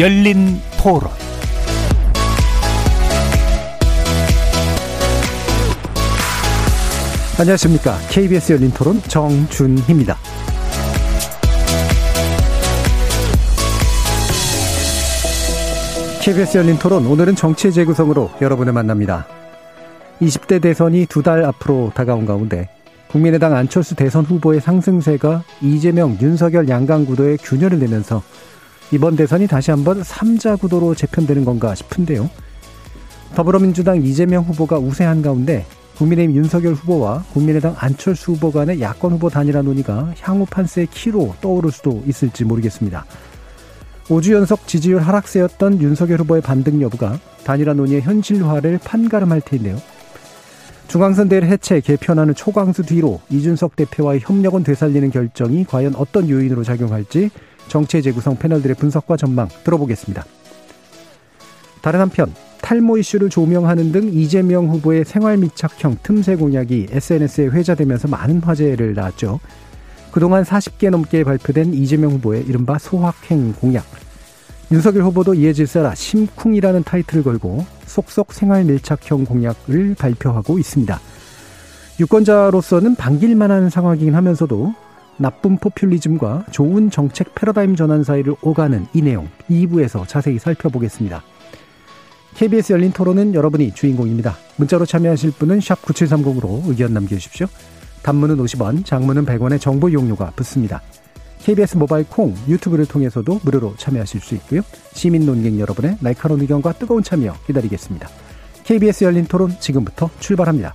열린 토론 안녕하십니까. KBS 열린 토론 정준희입니다. KBS 열린 토론 오늘은 정치의 재구성으로 여러분을 만납니다. 20대 대선이 두 달 앞으로 다가온 가운데 국민의당 안철수 대선 후보의 상승세가 이재명, 윤석열 양강 구도에 균열을 내면서 이번 대선이 다시 한번 3자 구도로 재편되는 건가 싶은데요. 더불어민주당 이재명 후보가 우세한 가운데 국민의힘 윤석열 후보와 국민의당 안철수 후보 간의 야권 후보 단일화 논의가 향후 판세의 키로 떠오를 수도 있을지 모르겠습니다. 5주 연속 지지율 하락세였던 윤석열 후보의 반등 여부가 단일화 논의의 현실화를 판가름할 텐데요. 중앙선 대를 해체 개편하는 초강수 뒤로 이준석 대표와의 협력은 되살리는 결정이 과연 어떤 요인으로 작용할지 정체 재구성 패널들의 분석과 전망 들어보겠습니다. 다른 한편 탈모 이슈를 조명하는 등 이재명 후보의 생활 밀착형 틈새 공약이 SNS에 회자되면서 많은 화제를 낳았죠. 그동안 40개 넘게 발표된 이재명 후보의 이른바 소확행 공약. 윤석열 후보도 이에 질서라 심쿵이라는 타이틀을 걸고 속속 생활 밀착형 공약을 발표하고 있습니다. 유권자로서는 반길 만한 상황이긴 하면서도 나쁜 포퓰리즘과 좋은 정책 패러다임 전환 사이를 오가는 이 내용 2부에서 자세히 살펴보겠습니다. KBS 열린 토론은 여러분이 주인공입니다. 문자로 참여하실 분은 9730으로 의견 남겨주십시오. 단문은 50원, 장문은 100원의 정보 이용료가 붙습니다. KBS 모바일 콩, 유튜브를 통해서도 무료로 참여하실 수 있고요. 시민 논객 여러분의 날카로운 의견과 뜨거운 참여 기다리겠습니다. KBS 열린 토론 지금부터 출발합니다.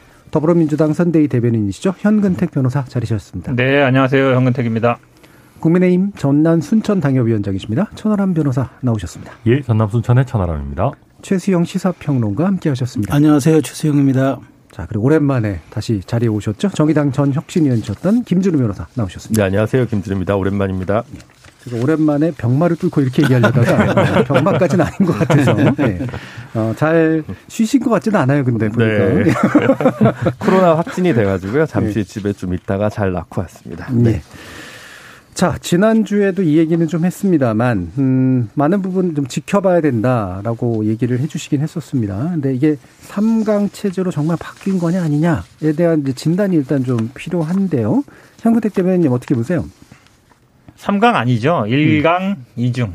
더불어민주당 선대위 대변인이시죠. 현근택 변호사 자리셨습니다. 네, 안녕하세요. 현근택입니다. 국민의힘 전남 순천 당협위원장이십니다. 천하람 변호사 나오셨습니다. 예, 전남 순천의 천하람입니다. 최수영 시사평론가 함께하셨습니다. 안녕하세요, 최수영입니다. 자, 그리고 오랜만에 다시 자리에 오셨죠. 정의당 전 혁신위원이셨던 김준우 변호사 나오셨습니다. 네, 안녕하세요. 김준우입니다. 오랜만입니다. 제가 오랜만에 병마를 뚫고 이렇게 얘기하려다가 병마까지는 아닌 것 같아서 네. 어, 잘 쉬신 것 같지는 않아요. 근데 보니까 네. 코로나 확진이 돼가지고요. 잠시 네. 집에 좀 있다가 잘 낳고 왔습니다. 네. 자, 지난 주에도 이 얘기는 좀 했습니다만, 음, 많은 부분 좀 지켜봐야 된다라고 얘기를 해주시긴 했었습니다. 근데 이게 3강 체제로 정말 바뀐 거냐 아니냐에 대한 진단이 일단 좀 필요한데요. 향구택 대변인님 어떻게 보세요? 3강 아니죠. 1강 음. 2중.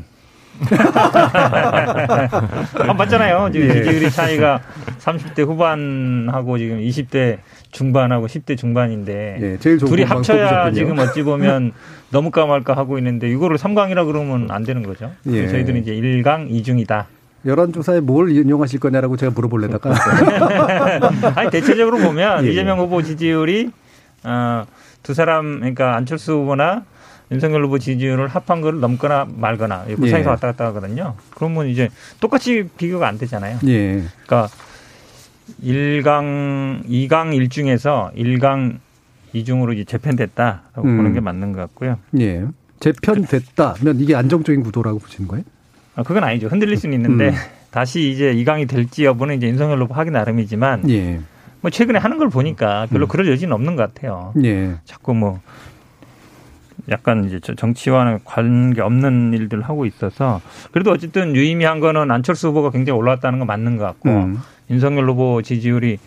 아, 맞잖아요. 지금 예. 지지율이 차이가 30대 후반하고 지금 20대 중반하고 10대 중반인데 예, 둘이 합쳐야 지금 어찌 보면 너무 까말까 하고 있는데 이거를 3강이라 그러면 안 되는 거죠. 예. 저희들은 이제 1강 2중이다. 여론조사에 뭘 인용하실 거냐라고 제가 물어볼래다가. 아니, 대체적으로 보면 예, 예. 이재명 후보 지지율이 어, 두 사람, 그러니까 안철수 후보나 윤석열 후보 지지율을 합한 거를 넘거나 말거나 그 사이에서 예. 왔다 갔다 하거든요. 그러면 이제 똑같이 비교가 안 되잖아요. 예. 그러니까 1강, 2강 1중에서 1강 2중으로 이제 재편됐다라고 음. 보는 게 맞는 것 같고요. 예. 재편됐다면 이게 안정적인 구도라고 보시는 거예요? 아, 그건 아니죠. 흔들릴 수는 있는데 음. 다시 이제 2강이 될지 여부는 이제 윤석열 후보 하기 나름이지만 예. 뭐 최근에 하는 걸 보니까 별로 음. 그럴 여지는 없는 것 같아요. 예. 자꾸 뭐 약간 이제 정치와는 관계 없는 일들을 하고 있어서 그래도 어쨌든 유의미한 거는 안철수 후보가 굉장히 올라왔다는 건 맞는 것 같고 음. 윤석열 후보 지지율이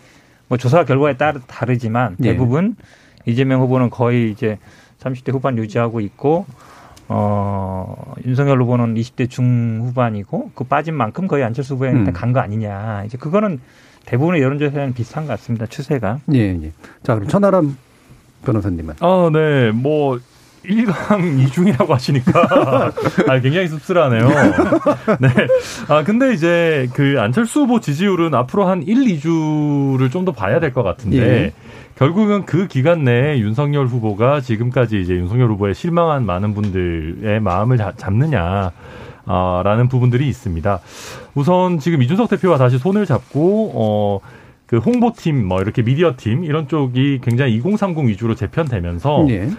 뭐 조사 결과에 따라 다르지만 네. 대부분 네. 이재명 후보는 거의 이제 30대 후반 유지하고 있고 어 윤석열 후보는 20대 중후반이고 그 빠진 만큼 거의 안철수 후보한테 음. 간거 아니냐 이제 그거는 대부분의 여론조사는 비슷한 것 같습니다 추세가. 예, 예. 자 그럼 천하람 변호사님은. 아, 네. 뭐 1강 2중이라고 하시니까 아, 굉장히 씁쓸하네요. 네. 아, 근데 이제 그 안철수 후보 지지율은 앞으로 한 1, 2주를 좀 더 봐야 될 것 같은데 예. 결국은 그 기간 내에 윤석열 후보가 지금까지 이제 윤석열 후보에 실망한 많은 분들의 마음을 잡느냐. 아, 라는 부분들이 있습니다. 우선 지금 이준석 대표와 다시 손을 잡고, 어, 그 홍보팀, 뭐 이렇게 미디어팀 이런 쪽이 굉장히 2030 위주로 재편되면서 예.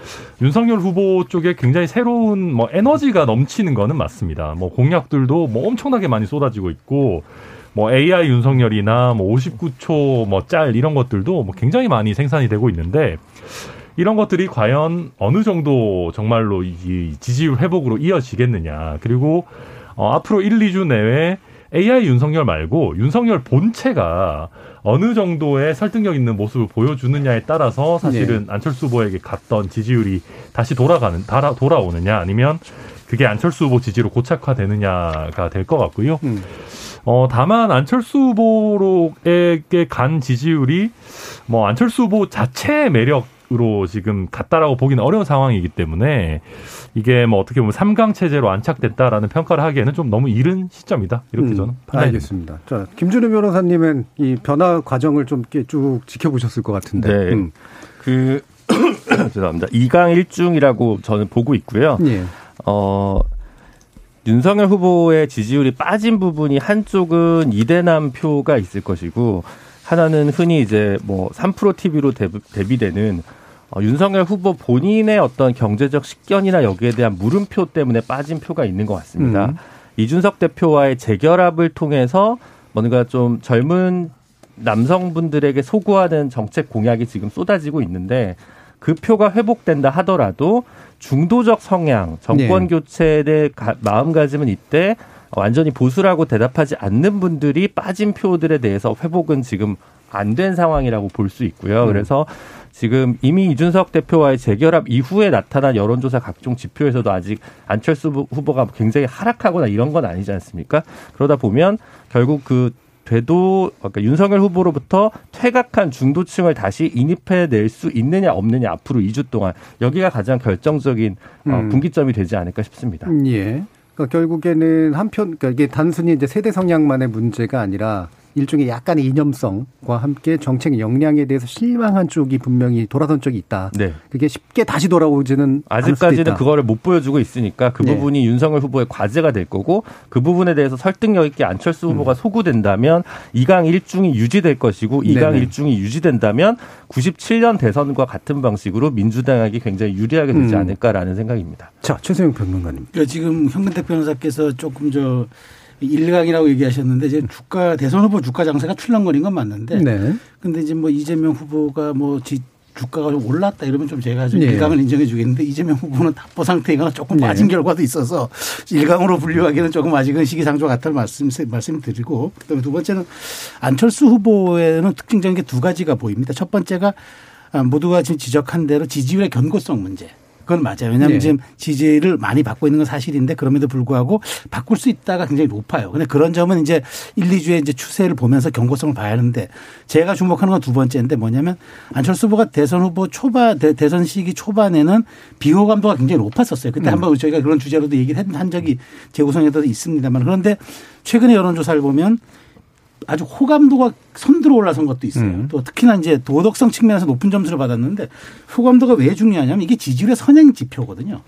윤석열 후보 쪽에 굉장히 새로운 뭐 에너지가 넘치는 거는 맞습니다. 뭐 공약들도 뭐 엄청나게 많이 쏟아지고 있고 뭐 AI 윤석열이나 뭐 59초 뭐 짤 이런 것들도 뭐 굉장히 많이 생산이 되고 있는데 이런 것들이 과연 어느 정도 정말로 이 지지율 회복으로 이어지겠느냐. 그리고 어, 앞으로 1, 2주 내외 AI 윤석열 말고 윤석열 본체가 어느 정도의 설득력 있는 모습을 보여주느냐에 따라서 사실은 네. 안철수 후보에게 갔던 지지율이 다시 돌아가는 달아, 돌아오느냐 아니면 그게 안철수 후보 지지로 고착화되느냐가 될 것 같고요. 음. 어, 다만 안철수 후보에게 간 지지율이 뭐 안철수 후보 자체의 매력 으로 지금 갔다라고 보기는 어려운 상황이기 때문에 이게 뭐 어떻게 보면 삼강 체제로 안착됐다라는 평가를 하기에는 좀 너무 이른 시점이다 이렇게 음, 저는 알겠습니다. 자 김준우 변호사님은 이 변화 과정을 좀 쭉 지켜보셨을 것 같은데. 네. 음. 그 죄송합니다. 2강 1중이라고 저는 보고 있고요. 예. 어 윤석열 후보의 지지율이 빠진 부분이 한쪽은 이대남 표가 있을 것이고 하나는 흔히 이제 뭐 3프로 TV로 대비되는 어, 윤석열 후보 본인의 어떤 경제적 식견이나 여기에 대한 물음표 때문에 빠진 표가 있는 것 같습니다. 음. 이준석 대표와의 재결합을 통해서 뭔가 좀 젊은 남성분들에게 소구하는 정책 공약이 지금 쏟아지고 있는데 그 표가 회복된다 하더라도 중도적 성향, 정권 네. 교체의 마음가짐은 이때 완전히 보수라고 대답하지 않는 분들이 빠진 표들에 대해서 회복은 지금 안 된 상황이라고 볼 수 있고요. 음. 그래서 지금 이미 이준석 대표와의 재결합 이후에 나타난 여론조사 각종 지표에서도 아직 안철수 후보가 굉장히 하락하거나 이런 건 아니지 않습니까? 그러다 보면 결국 그 되도 그러니까 윤석열 후보로부터 퇴각한 중도층을 다시 인입해 낼 수 있느냐 없느냐 앞으로 2주 동안 여기가 가장 결정적인 어, 음. 분기점이 되지 않을까 싶습니다. 예. 그러니까 결국에는 한편 그러니까 이게 단순히 이제 세대 성향만의 문제가 아니라 일종의 약간의 이념성과 함께 정책 역량에 대해서 실망한 쪽이 분명히 돌아선 쪽이 있다. 네. 그게 쉽게 다시 돌아오지는 아직까지는 그거를 못 보여주고 있으니까 그 네. 부분이 윤석열 후보의 과제가 될 거고 그 부분에 대해서 설득력 있게 안철수 후보가 음. 소구된다면 2강 1중이 유지될 것이고 2강 네네. 1중이 유지된다면 97년 대선과 같은 방식으로 민주당에게 굉장히 유리하게 되지 음. 않을까라는 생각입니다. 자, 최세영 평론가님. 그러니까 지금 현근택 변호사께서 조금 저 일각이라고 얘기하셨는데 이제 주가 대선 후보 주가 장세가 출렁거린 건 맞는데 네. 근데 이제 뭐 이재명 후보가 뭐 지, 주가가 좀 올랐다 이러면 좀 제가 좀 네. 일강을 인정해 주겠는데 이재명 후보는 답보 상태가 조금 네. 빠진 네. 결과도 있어서 일강으로 분류하기는 조금 아직은 시기상조 같다는 말씀 말씀드리고 그다음에 두 번째는 안철수 후보에는 특징적인 게 두 가지가 보입니다. 첫 번째가 모두가 지금 지적한 대로 지지율의 견고성 문제. 그건 맞아요. 왜냐하면 네. 지금 지지를 많이 받고 있는 건 사실인데 그럼에도 불구하고 바꿀 수 있다가 굉장히 높아요. 근데 그런 점은 이제 1, 2주의 이제 추세를 보면서 경고성을 봐야 하는데 제가 주목하는 건 두 번째인데 뭐냐면 안철수 후보가 대선 후보 초반 대선 시기 초반에는 비호감도가 굉장히 높았었어요. 그때 음. 한번 저희가 그런 주제로도 얘기를 한 적이 재구성에도 있습니다만 그런데 최근에 여론조사를 보면 아주 호감도가 선두로 올라선 것도 있어요. 음. 또 특히나 이제 도덕성 측면에서 높은 점수를 받았는데 호감도가 왜 중요하냐면 이게 지지율의 선행 지표거든요.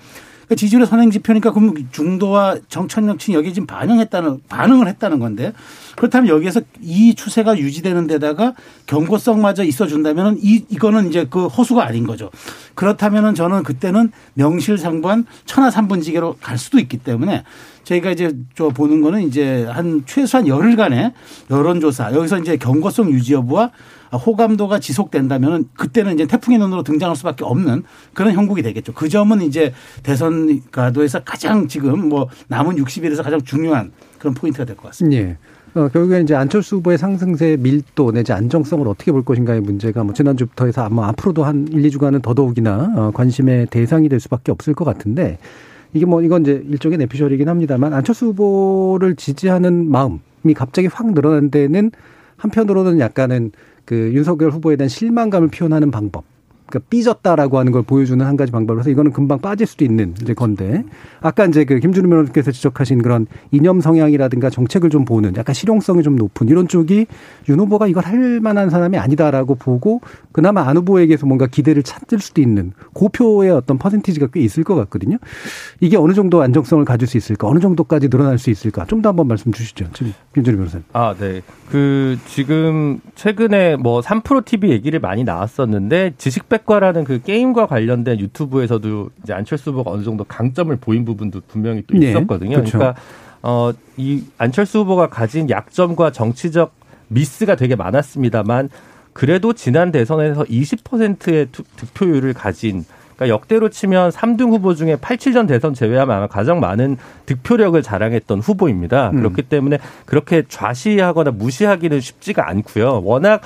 그러니까 지지율의 선행 지표니까 그럼 중도와 정천력층 여기에 지금 반영했다는 반응을 했다는 건데 그렇다면 여기에서 이 추세가 유지되는 데다가 경고성마저 있어 준다면은 이 이거는 이제 그 허수가 아닌 거죠. 그렇다면은 저는 그때는 명실상부한 천하삼분지계로 갈 수도 있기 때문에 저희가 이제 저 보는 거는 이제 한 최소한 열흘간의 여론조사 여기서 이제 경고성 유지 여부와 호감도가 지속된다면 그때는 이제 태풍의 눈으로 등장할 수밖에 없는 그런 형국이 되겠죠. 그 점은 이제 대선 가도에서 가장 지금 뭐 남은 60일에서 가장 중요한 그런 포인트가 될 것 같습니다. 예. 어, 결국에 이제 안철수 후보의 상승세 밀도 내지 안정성을 어떻게 볼 것인가의 문제가 뭐 지난주부터 해서 아마 앞으로도 한 1, 2주간은 더더욱이나 어, 관심의 대상이 될 수밖에 없을 것 같은데 이게 뭐 이건 이제 일종의 내피셜이긴 합니다만 안철수 후보를 지지하는 마음이 갑자기 확 늘어난 데는 한편으로는 약간은 그 윤석열 후보에 대한 실망감을 표현하는 방법. 그러니까 삐졌다라고 하는 걸 보여주는 한 가지 방법으로서 이거는 금방 빠질 수도 있는 이제 건데 아까 이제 그 김준우 변호사께서 지적하신 그런 이념 성향이라든가 정책을 좀 보는 약간 실용성이 좀 높은 이런 쪽이 윤 후보가 이걸 할 만한 사람이 아니다라고 보고 그나마 안 후보에게서 뭔가 기대를 찾을 수도 있는 고표의 어떤 퍼센티지가 꽤 있을 것 같거든요. 이게 어느 정도 안정성을 가질 수 있을까? 어느 정도까지 늘어날 수 있을까? 좀 더 한번 말씀 주시죠. 김준우 변호사님. 아, 네. 그 지금 최근에 뭐 3프로 TV 얘기를 많이 나왔었는데 지식 백 과라는 그 게임과 관련된 유튜브에서도 이제 안철수 후보가 어느 정도 강점을 보인 부분도 분명히 또 네, 있었거든요. 그렇죠. 그러니까 어 이 안철수 후보가 가진 약점과 정치적 미스가 되게 많았습니다만 그래도 지난 대선에서 20%의 득표율을 가진 그러니까 역대로 치면 3등 후보 중에 87전 대선 제외하면 아마 가장 많은 득표력을 자랑했던 후보입니다. 음. 그렇기 때문에 그렇게 좌시하거나 무시하기는 쉽지가 않고요. 워낙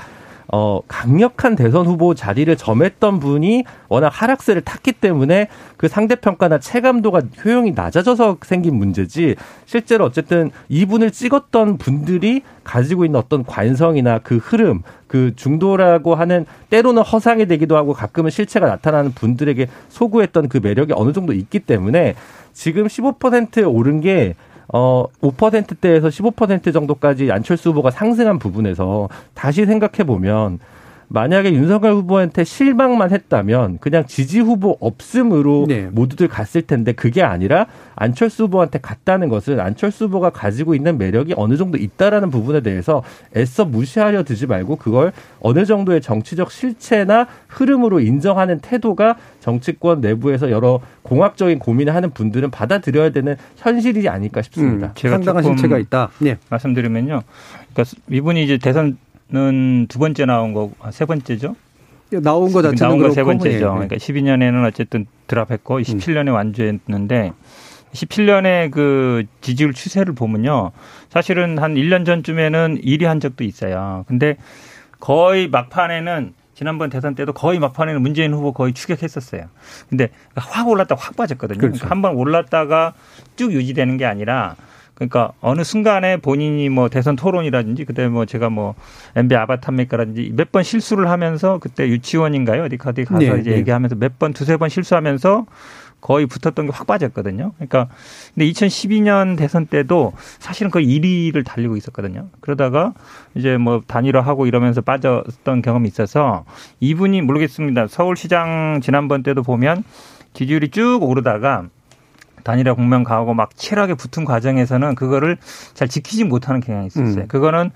어, 강력한 대선 후보 자리를 점했던 분이 워낙 하락세를 탔기 때문에 그 상대평가나 체감도가 효용이 낮아져서 생긴 문제지 실제로 어쨌든 이분을 찍었던 분들이 가지고 있는 어떤 관성이나 그 흐름, 그 중도라고 하는 때로는 허상이 되기도 하고 가끔은 실체가 나타나는 분들에게 소구했던 그 매력이 어느 정도 있기 때문에 지금 15%에 오른 게 어, 5%대에서 15% 정도까지 안철수 후보가 상승한 부분에서 다시 생각해 보면 만약에 윤석열 후보한테 실망만 했다면 그냥 지지 후보 없음으로 네. 모두들 갔을 텐데 그게 아니라 안철수 후보한테 갔다는 것은 안철수 후보가 가지고 있는 매력이 어느 정도 있다라는 부분에 대해서 애써 무시하려 드지 말고 그걸 어느 정도의 정치적 실체나 흐름으로 인정하는 태도가 정치권 내부에서 여러 공학적인 고민을 하는 분들은 받아들여야 되는 현실이지 않을까 싶습니다. 음, 제가 상당한 실체가 있다. 네. 말씀드리면요. 그러니까 이분이 이제 대선 는두 번째 나온 거고 아, 세 번째죠. 나온 거 자체는 나온 거 세 번째죠. 예, 예. 그러니까 12년에는 어쨌든 드랍했고 17년에 음. 완주했는데 17년에 그 지지율 추세를 보면요. 사실은 한 1년 전쯤에는 1위 한 적도 있어요. 근데 거의 막판에는 지난번 대선 때도 거의 막판에는 문재인 후보 거의 추격했었어요. 근데 확 올랐다가 확 빠졌거든요. 그렇죠. 그러니까 한번 올랐다가 쭉 유지되는 게 아니라 그러니까 어느 순간에 본인이 뭐 대선 토론이라든지 그때 뭐 제가 뭐 MB 아바타메이커라든지 몇 번 실수를 하면서 그때 유치원인가요? 어디 어디 가서 네, 이제 네. 얘기하면서 몇 번 두세 번 실수하면서 거의 붙었던 게 확 빠졌거든요. 그러니까 근데 2012년 대선 때도 사실은 거의 1위를 달리고 있었거든요. 그러다가 이제 뭐 단일화하고 이러면서 빠졌던 경험이 있어서 이분이 모르겠습니다. 서울시장 지난번 때도 보면 지지율이 쭉 오르다가 단일화 국면 가고 막 치열하게 붙은 과정에서는 그거를 잘 지키지 못하는 경향이 있었어요. 음. 그거는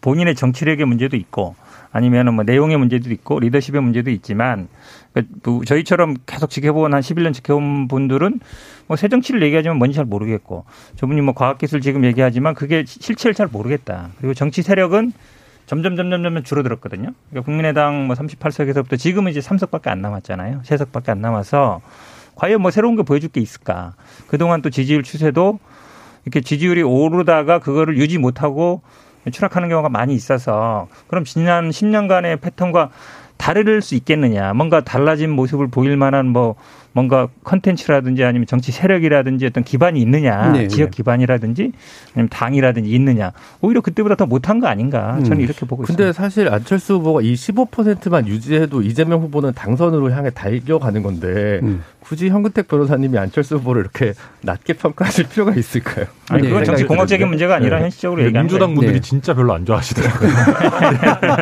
본인의 정치력의 문제도 있고 아니면은 뭐 내용의 문제도 있고 리더십의 문제도 있지만 그러니까 뭐 저희처럼 계속 지켜본 한 11년 지켜본 분들은 뭐 새 정치를 얘기하지만 뭔지 잘 모르겠고 저분이 뭐 과학기술 지금 얘기하지만 그게 실체를 잘 모르겠다. 그리고 정치 세력은 점점 점점 점점 줄어들었거든요. 그러니까 국민의당 뭐 38석에서부터 지금은 이제 3석밖에 안 남았잖아요. 3석밖에 안 남아서 과연 뭐 새로운 게 보여줄 게 있을까? 그동안 또 지지율 추세도 이렇게 지지율이 오르다가 그거를 유지 못하고 추락하는 경우가 많이 있어서 그럼 지난 10년간의 패턴과 다를 수 있겠느냐. 뭔가 달라진 모습을 보일 만한 뭐 뭔가 컨텐츠라든지 아니면 정치 세력이라든지 어떤 기반이 있느냐. 네, 네. 지역 기반이라든지 아니면 당이라든지 있느냐. 오히려 그때보다 더 못한 거 아닌가. 저는 음. 이렇게 보고 근데 있습니다. 사실 안철수 후보가 이 15%만 유지해도 이재명 후보는 당선으로 향해 달려가는 건데 음. 굳이 현근택 변호사님이 안철수 후보를 이렇게 낮게 평가하실 필요가 있을까요? 아니, 그건 네. 정치 공학적인 문제가 아니라 네. 현실적으로 네. 얘기하는 민주당 분들이 네. 진짜 별로 안 좋아하시더라고요.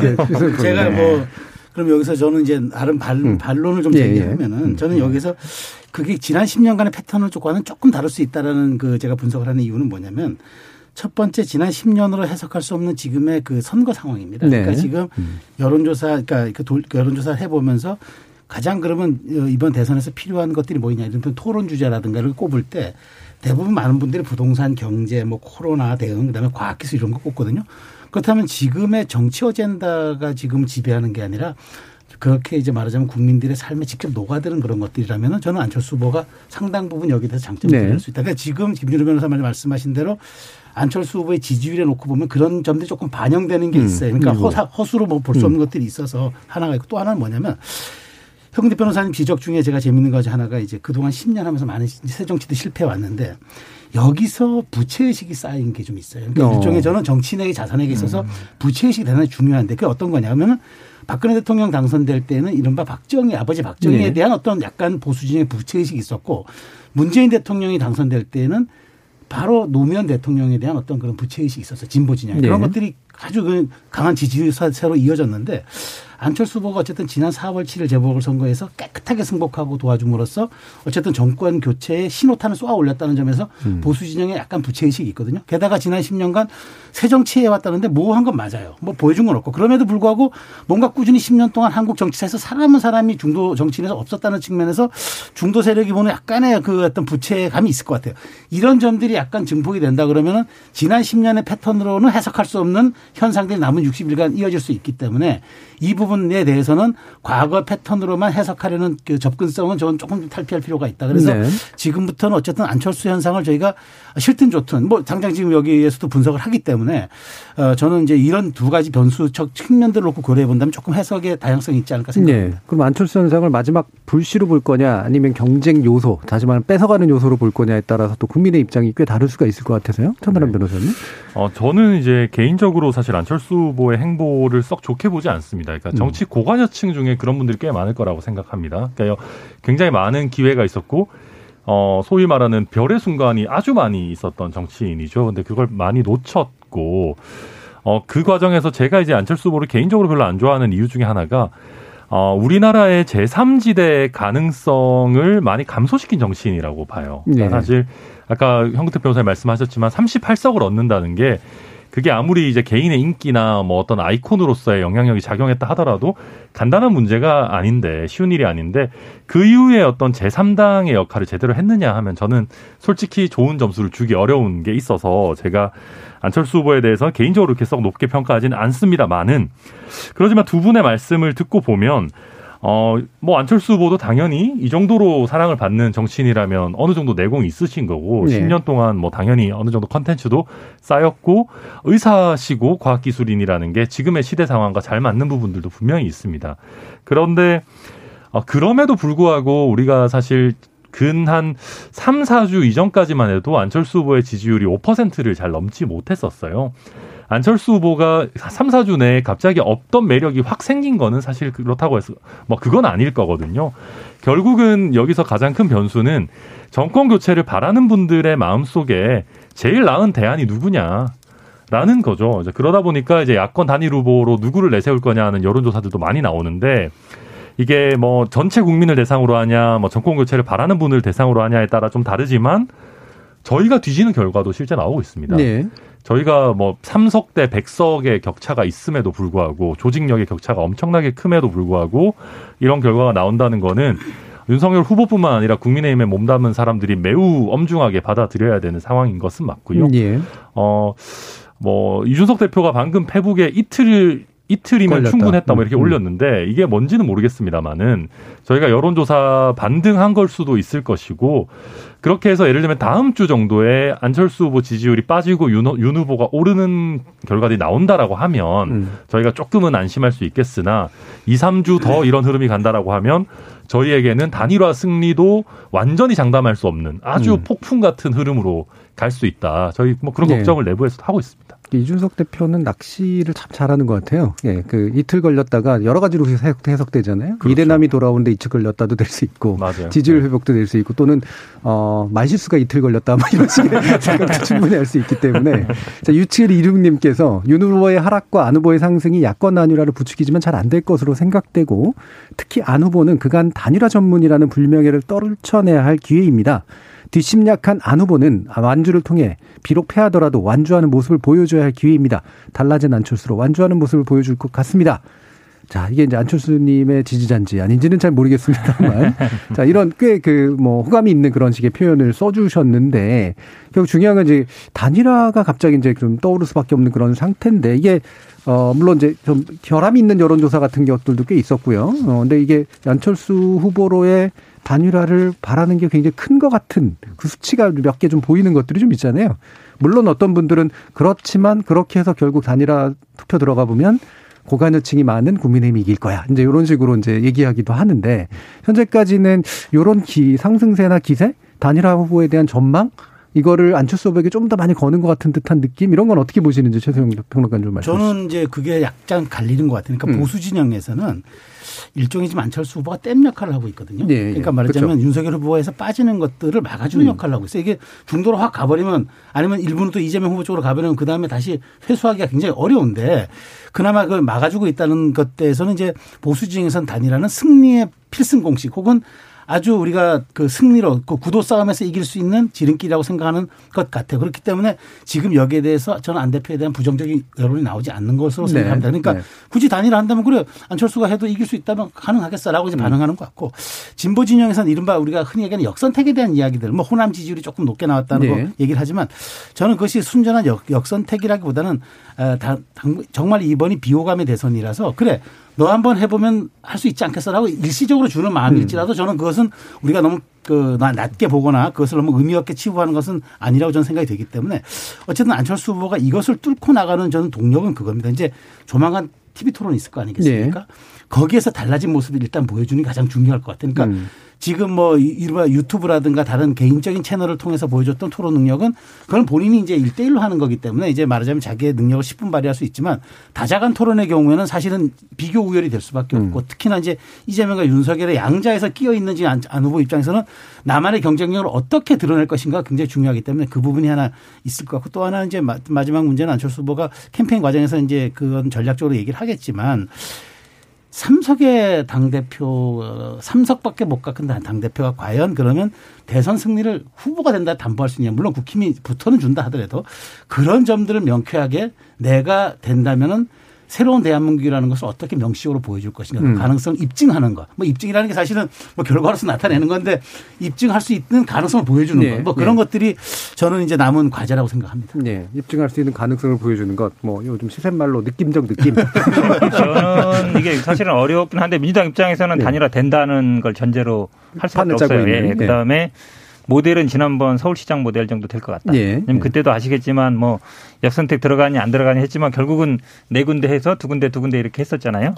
네. 제가 뭐 그럼 여기서 저는 이제 다른 반, 음. 반론을 좀 예, 예. 제기하면은 음. 저는 여기서 그게 지난 10년간의 패턴을 조금은 조금 다를 수 있다라는 그 제가 분석을 하는 이유는 뭐냐면 첫 번째 지난 10년으로 해석할 수 없는 지금의 그 선거 상황입니다. 네. 그러니까 지금 음. 여론조사 그러니까 그, 그 여론조사를 해보면서 가장 그러면 이번 대선에서 필요한 것들이 뭐냐 이런 토론 주제라든가를 꼽을 때 대부분 많은 분들이 부동산 경제 뭐 코로나 대응 그다음에 과학기술 이런 거 꼽거든요. 그렇다면 지금의 정치 어젠다가 지금 지배하는 게 아니라 그렇게 이제 말하자면 국민들의 삶에 직접 녹아드는 그런 것들이라면 저는 안철수 후보가 상당 부분 여기에 대해서 장점을 네. 수 있다. 그러니까 지금 김준호 변호사 말씀하신 대로 안철수 후보의 지지율에 놓고 보면 그런 점들이 조금 반영되는 게 음. 있어요. 그러니까 허수로 뭐 볼 수 없는 음. 것들이 있어서 하나가 있고 또 하나는 뭐냐면 현근대 변호사님 지적 중에 제가 재밌는 거 하나가 이제 그동안 10년 하면서 많은 새 정치도 실패해 왔는데 여기서 부채의식이 쌓인 게 좀 있어요. 그러니까 어. 일종의 저는 정치인에게 자산에게 있어서 음. 부채의식이 대단히 중요한데 그게 어떤 거냐 하면은 박근혜 대통령 당선될 때는 이른바 박정희 아버지 박정희에 네. 대한 어떤 약간 보수 진영의 부채 의식이 있었고 문재인 대통령이 당선될 때는 바로 노무현 대통령에 대한 어떤 그런 부채 의식이 있었어 진보 진영 네. 그런 것들이 아주 그 강한 지지세로 이어졌는데 안철수 후보가 어쨌든 지난 4월 7일 재보궐선거에서 깨끗하게 승복하고 도와줌으로써 어쨌든 정권 교체에 신호탄을 쏘아 올렸다는 점에서 음. 보수 진영에 약간 부채의식이 있거든요. 게다가 지난 10년간 새 정치 해 왔다는데 뭐한건 맞아요. 뭐 보여준 건 없고 그럼에도 불구하고 뭔가 꾸준히 10년 동안 한국 정치사에서 사람은 사람이 중도 정치인에서 없었다는 측면에서 중도 세력이 보는 약간의 그 어떤 부채감이 있을 것 같아요. 이런 점들이 약간 증폭이 된다 그러면은 지난 10년의 패턴으로는 해석할 수 없는 현상들이 남은 60일간 이어질 수 있기 때문에 이 부분에 대해서는 과거 패턴으로만 해석하려는 그 접근성은 저는 조금 탈피할 필요가 있다. 그래서 네. 지금부터는 어쨌든 안철수 현상을 저희가 싫든 좋든 뭐 당장 지금 여기에서도 분석을 하기 때문에 어 저는 이제 이런 두 가지 변수적 측면들을 놓고 고려해 본다면 조금 해석의 다양성이 있지 않을까 생각합니다. 네. 그럼 안철수 현상을 마지막 불씨로 볼 거냐 아니면 경쟁 요소 다시 말하면 뺏어가는 요소로 볼 거냐에 따라서 또 국민의 입장이 꽤 다를 수가 있을 것 같아서요. 천하람 네. 변호사님. 어 저는 이제 개인적으로 사실 안철수 후보의 행보를 썩 좋게 보지 않습니다. 그러니까 음. 정치 고관여층 중에 그런 분들이 꽤 많을 거라고 생각합니다. 그러니까 굉장히 많은 기회가 있었고 어, 소위 말하는 별의 순간이 아주 많이 있었던 정치인이죠. 근데 그걸 많이 놓쳤고, 어, 그 과정에서 제가 이제 안철수 후보를 개인적으로 별로 안 좋아하는 이유 중에 하나가, 어, 우리나라의 제3지대 가능성을 많이 감소시킨 정치인이라고 봐요. 그러니까 네. 사실, 아까 형국태 변호사님 말씀하셨지만 38석을 얻는다는 게 그게 아무리 이제 개인의 인기나 뭐 어떤 아이콘으로서의 영향력이 작용했다 하더라도 간단한 문제가 아닌데 쉬운 일이 아닌데 그 이후에 어떤 제3당의 역할을 제대로 했느냐 하면 저는 솔직히 좋은 점수를 주기 어려운 게 있어서 제가 안철수 후보에 대해서 개인적으로 이렇게 썩 높게 평가하지는 않습니다만은 그러지만 두 분의 말씀을 듣고 보면 어, 뭐 안철수 후보도 당연히 이 정도로 사랑을 받는 정치인이라면 어느 정도 내공이 있으신 거고 네. 10년 동안 뭐 당연히 어느 정도 컨텐츠도 쌓였고 의사시고 과학기술인이라는 게 지금의 시대 상황과 잘 맞는 부분들도 분명히 있습니다. 그런데 어, 그럼에도 불구하고 우리가 사실 근한 3, 4주 이전까지만 해도 안철수 후보의 지지율이 5%를 잘 넘지 못했었어요. 안철수 후보가 3, 4주 내에 갑자기 없던 매력이 확 생긴 거는 사실 그렇다고 해서 뭐 그건 아닐 거거든요. 결국은 여기서 가장 큰 변수는 정권 교체를 바라는 분들의 마음속에 제일 나은 대안이 누구냐. 라는 거죠. 이제 그러다 보니까 이제 야권 단일 후보로 누구를 내세울 거냐 하는 여론조사들도 많이 나오는데 이게 뭐 전체 국민을 대상으로 하냐, 뭐 정권 교체를 바라는 분을 대상으로 하냐에 따라 좀 다르지만 저희가 뒤지는 결과도 실제 나오고 있습니다. 네. 저희가 뭐 3석 대 100석의 격차가 있음에도 불구하고 조직력의 격차가 엄청나게 큼에도 불구하고 이런 결과가 나온다는 거는 윤석열 후보뿐만 아니라 국민의힘에 몸담은 사람들이 매우 엄중하게 받아들여야 되는 상황인 것은 맞고요. 예. 어, 뭐, 이준석 대표가 방금 페북에 이틀 이틀이면 걸렸다. 충분했다 뭐 이렇게 음. 올렸는데 이게 뭔지는 모르겠습니다만은 저희가 여론조사 반등한 걸 수도 있을 것이고 그렇게 해서 예를 들면 다음 주 정도에 안철수 후보 지지율이 빠지고 윤, 윤 후보가 오르는 결과들이 나온다라고 하면 음. 저희가 조금은 안심할 수 있겠으나 2, 3주 더 이런 흐름이 간다라고 하면 저희에게는 단일화 승리도 완전히 장담할 수 없는 아주 음. 폭풍 같은 흐름으로 갈 수 있다. 저희 뭐 그런 네. 걱정을 내부에서 하고 있습니다. 이준석 대표는 낚시를 참 잘하는 것 같아요. 예, 그 이틀 걸렸다가 여러 가지로 해석, 되잖아요 그렇죠. 이대남이 돌아오는데 이틀 걸렸다도 될 수 있고, 맞아요. 지지율 네. 회복도 될 수 있고, 또는 어 말실수가 이틀 걸렸다, 뭐 이런 식의 생각도 충분히 할 수 있기 때문에 자, 유치일 이륙님께서 윤 후보의 하락과 안 후보의 상승이 야권 단일화를 부추기지만 잘 안 될 것으로 생각되고, 특히 안 후보는 그간 단일화 전문이라는 불명예를 떨쳐내야 할 기회입니다. 뒷심약한 안 후보는 완주를 통해 비록 패하더라도 완주하는 모습을 보여줘야 할 기회입니다. 달라진 안철수로 완주하는 모습을 보여줄 것 같습니다. 자, 이게 이제 안철수님의 지지자인지 아닌지는 잘 모르겠습니다만. 자, 이런 꽤 그 뭐 호감이 있는 그런 식의 표현을 써주셨는데, 결국 중요한 건 이제 단일화가 갑자기 이제 좀 떠오를 수밖에 없는 그런 상태인데, 이게 어, 물론 이제 좀 결함이 있는 여론조사 같은 것들도 꽤 있었고요. 어, 근데 이게 안철수 후보로의 단일화를 바라는 게 굉장히 큰 것 같은 그 수치가 몇 개 좀 보이는 것들이 좀 있잖아요. 물론 어떤 분들은 그렇지만 그렇게 해서 결국 단일화 투표 들어가 보면 고관여층이 많은 국민의힘이 이길 거야. 이제 이런 식으로 이제 얘기하기도 하는데 현재까지는 이런 기 상승세나 기세 단일화 후보에 대한 전망 이거를 안철수 후보에게 좀 더 많이 거는 것 같은 듯한 느낌 이런 건 어떻게 보시는지 최소영 평론가 좀 말씀해 주시죠. 저는 이제 그게 약간 갈리는 것 같아요. 그러니까 음. 보수 진영에서는 일종의 지금 안철수 후보가 댐 역할을 하고 있거든요. 네, 그러니까 말하자면 그렇죠. 윤석열 후보에서 빠지는 것들을 막아주는 음. 역할을 하고 있어요. 이게 중도로 확 가버리면 아니면 일부는 또 이재명 후보 쪽으로 가버리면 그 다음에 다시 회수하기가 굉장히 어려운데 그나마 그걸 막아주고 있다는 것 대해서는 이제 보수 진영에서는 단일화는 승리의 필승 공식 혹은 아주 우리가 그 승리로 그 구도 싸움에서 이길 수 있는 지름길이라고 생각하는 것 같아요. 그렇기 때문에 지금 여기에 대해서 저는 안 대표에 대한 부정적인 여론이 나오지 않는 것으로 네. 생각합니다. 그러니까 네. 굳이 단일화 한다면 그래 안철수가 해도 이길 수 있다면 가능하겠어라고 이제 음. 반응하는 것 같고 진보 진영에서는 이른바 우리가 흔히 얘기하는 역선택에 대한 이야기들 뭐 호남 지지율이 조금 높게 나왔다는 네. 거 얘기를 하지만 저는 그것이 순전한 역, 역선택이라기보다는 어, 정말 이번이 비호감의 대선이라서 그래 너 한번 해보면 할 수 있지 않겠어라고 일시적으로 주는 마음일지라도 음. 저는 그것은 우리가 너무 그 낮게 보거나 그것을 너무 의미 없게 치부하는 것은 아니라고 저는 생각이 되기 때문에 어쨌든 안철수 후보가 이것을 뚫고 나가는 저는 동력은 그겁니다. 이제 조만간 TV 토론이 있을 거 아니겠습니까? 네. 거기에서 달라진 모습을 일단 보여주는 게 가장 중요할 것 같아요. 그러니까 음. 지금 뭐 이른바 유튜브라든가 다른 개인적인 채널을 통해서 보여줬던 토론 능력은 그건 본인이 이제 일대일로 하는 거기 때문에 이제 말하자면 자기의 능력을 10분 발휘할 수 있지만 다자간 토론의 경우에는 사실은 비교 우열이 될 수밖에 없고 음. 특히나 이제 이재명과 윤석열의 양자에서 끼어 있는지 안, 안 후보 입장에서는 나만의 경쟁력을 어떻게 드러낼 것인가 굉장히 중요하기 때문에 그 부분이 하나 있을 것 같고 또 하나 이제 마지막 문제는 안철수 후보가 캠페인 과정에서 이제 그건 전략적으로 얘기를 하겠지만 삼석의 당대표, 삼석밖에 못 갖은 당대표가 과연 그러면 대선 승리를 후보가 된다 담보할 수 있냐. 물론 국힘이 붙어는 준다 하더라도 그런 점들을 명쾌하게 내가 된다면은 새로운 대한민국이라는 것을 어떻게 명시적으로 보여줄 것인가 그 음. 가능성을 입증하는 것. 뭐 입증이라는 게 사실은 뭐 결과로서 나타내는 건데 입증할 수 있는 가능성을 보여주는 네. 것. 뭐 그런 네. 것들이 저는 이제 남은 과제라고 생각합니다. 네. 입증할 수 있는 가능성을 보여주는 것. 뭐 요즘 시샘말로 느낌적 느낌. 저는 이게 사실은 어렵긴 한데 민주당 입장에서는 네. 단일화 된다는 걸 전제로 할 수밖에 없어요. 예. 그다음에 모델은 지난번 서울시장 모델 정도 될 것 같다. 예. 왜냐면 그때도 아시겠지만 뭐 역선택 들어가니 안 들어가니 했지만 결국은 네 군데 해서 두 군데 두 군데 이렇게 했었잖아요.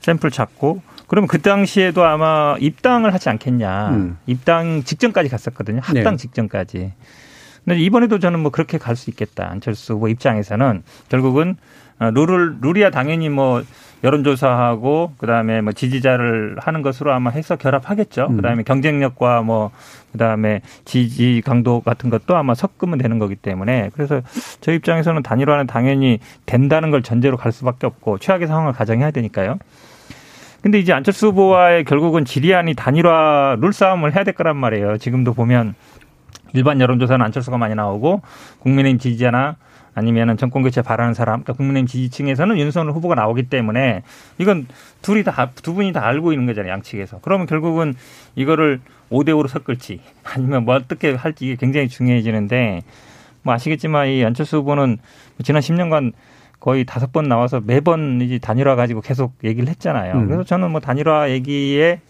샘플 찾고 그러면 그 당시에도 아마 입당을 하지 않겠냐. 음. 입당 직전까지 갔었거든요. 합당 네. 직전까지. 근데 이번에도 저는 뭐 그렇게 갈 수 있겠다. 안철수 후보 입장에서는 결국은 어, 룰을 룰이야 당연히 뭐 여론조사하고 그다음에 뭐 지지자를 하는 것으로 아마 해서 결합하겠죠. 음. 그다음에 경쟁력과 뭐 그다음에 지지 강도 같은 것도 아마 섞으면 되는 거기 때문에 그래서 저 입장에서는 단일화는 당연히 된다는 걸 전제로 갈 수밖에 없고 최악의 상황을 가정해야 되니까요. 근데 이제 안철수 후보와의 결국은 지리안이 단일화 룰 싸움을 해야 될 거란 말이에요. 지금도 보면 일반 여론조사는 안철수가 많이 나오고 국민의힘 지지자나 아니면은 정권 교체 바라는 사람, 그러니까 국민의힘 지지층에서는 윤석열 후보가 나오기 때문에 이건 둘이 다 두 분이 다 알고 있는 거잖아요, 양측에서. 그러면 결국은 이거를 5대 5로 섞을지 아니면 뭐 어떻게 할지 이게 굉장히 중요해지는데 뭐 아시겠지만 이 안철수 후보는 지난 10년간 거의 다섯 번 나와서 매번 이제 단일화 가지고 계속 얘기를 했잖아요. 음. 그래서 저는 뭐 단일화 얘기에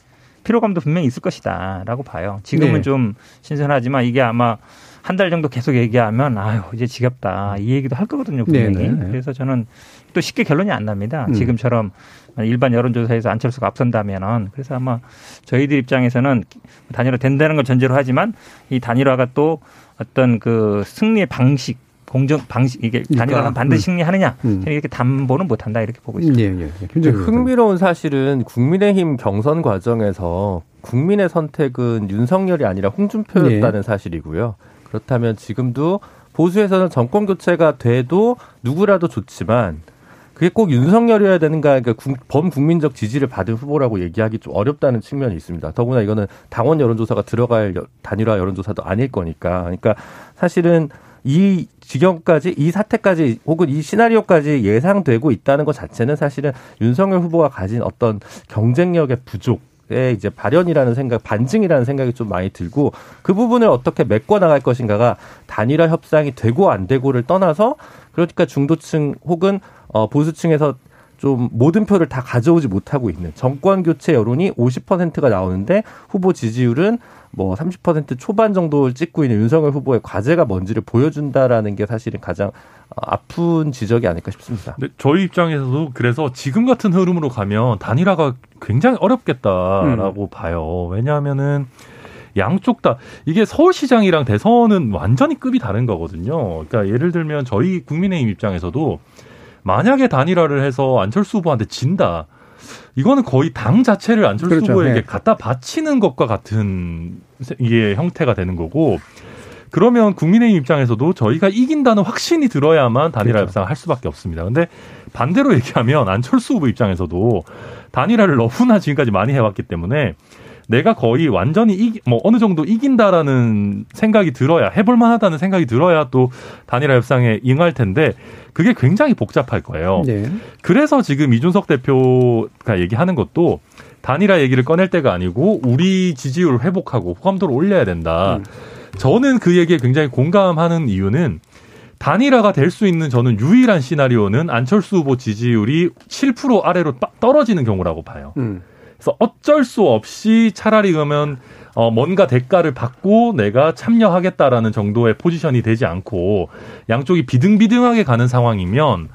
피로감도 분명히 있을 것이다라고 봐요. 지금은 네. 좀 신선하지만 이게 아마 한 달 정도 계속 얘기하면 아유 이제 지겹다 이 얘기도 할 거거든요 분명히. 네네. 네. 그래서 저는 또 쉽게 결론이 안 납니다. 음. 지금처럼 일반 여론조사에서 안철수가 앞선다면은 그래서 아마 저희들 입장에서는 단일화 된다는 걸 전제로 하지만 이 단일화가 또 어떤 그 승리의 방식 공정 방식 이게 단일화가 그러니까, 반드시 음. 승리하느냐 음. 이렇게 담보는 못한다 이렇게 보고 있습니다. 예, 예. 예. 굉장히 흥미로운 사실은 국민의힘 경선 과정에서 국민의 선택은 윤석열이 아니라 홍준표였다는 예. 사실이고요. 그렇다면 지금도 보수에서는 정권 교체가 돼도 누구라도 좋지만 그게 꼭 윤석열이어야 되는가 그러니까 범국민적 지지를 받은 후보라고 얘기하기 좀 어렵다는 측면이 있습니다. 더구나 이거는 당원 여론조사가 들어갈 단일화 여론조사도 아닐 거니까. 그러니까 사실은 이 지경까지 이 사태까지 혹은 이 시나리오까지 예상되고 있다는 것 자체는 사실은 윤석열 후보가 가진 어떤 경쟁력의 부족 의 이제 발현이라는 생각, 반증이라는 생각이 좀 많이 들고 그 부분을 어떻게 메꿔 나갈 것인가가 단일화 협상이 되고 안 되고를 떠나서 그러니까 중도층 혹은 어 보수층에서 좀 모든 표를 다 가져오지 못하고 있는 정권 교체 여론이 50%가 나오는데 후보 지지율은 뭐 30% 초반 정도를 찍고 있는 윤석열 후보의 과제가 뭔지를 보여준다라는 게 사실은 가장 어, 아픈 지적이 아닐까 싶습니다. 네, 저희 입장에서도 그래서 지금 같은 흐름으로 가면 단일화가 굉장히 어렵겠다라고 음. 봐요. 왜냐하면은 양쪽 다 이게 서울시장이랑 대선은 완전히 급이 다른 거거든요. 그러니까 예를 들면 저희 국민의힘 입장에서도 만약에 단일화를 해서 안철수 후보한테 진다. 이거는 거의 당 자체를 안철수 그렇죠. 후보에게 네. 갖다 바치는 것과 같은 이게 형태가 되는 거고 그러면 국민의힘 입장에서도 저희가 이긴다는 확신이 들어야만 단일화 그렇죠. 협상을 할 수밖에 없습니다. 근데 반대로 얘기하면 안철수 후보 입장에서도 단일화를 너무나 지금까지 많이 해왔기 때문에 내가 거의 완전히 이기, 뭐 어느 정도 이긴다라는 생각이 들어야 해볼 만하다는 생각이 들어야 또 단일화 협상에 응할 텐데 그게 굉장히 복잡할 거예요. 네. 그래서 지금 이준석 대표가 얘기하는 것도 단일화 얘기를 꺼낼 때가 아니고 우리 지지율을 회복하고 호감도를 올려야 된다. 음. 저는 그 얘기에 굉장히 공감하는 이유는 단일화가 될 수 있는 저는 유일한 시나리오는 안철수 후보 지지율이 7% 아래로 떨어지는 경우라고 봐요. 음. 그래서 어쩔 수 없이 차라리 그러면 어 뭔가 대가를 받고 내가 참여하겠다라는 정도의 포지션이 되지 않고 양쪽이 비등비등하게 가는 상황이면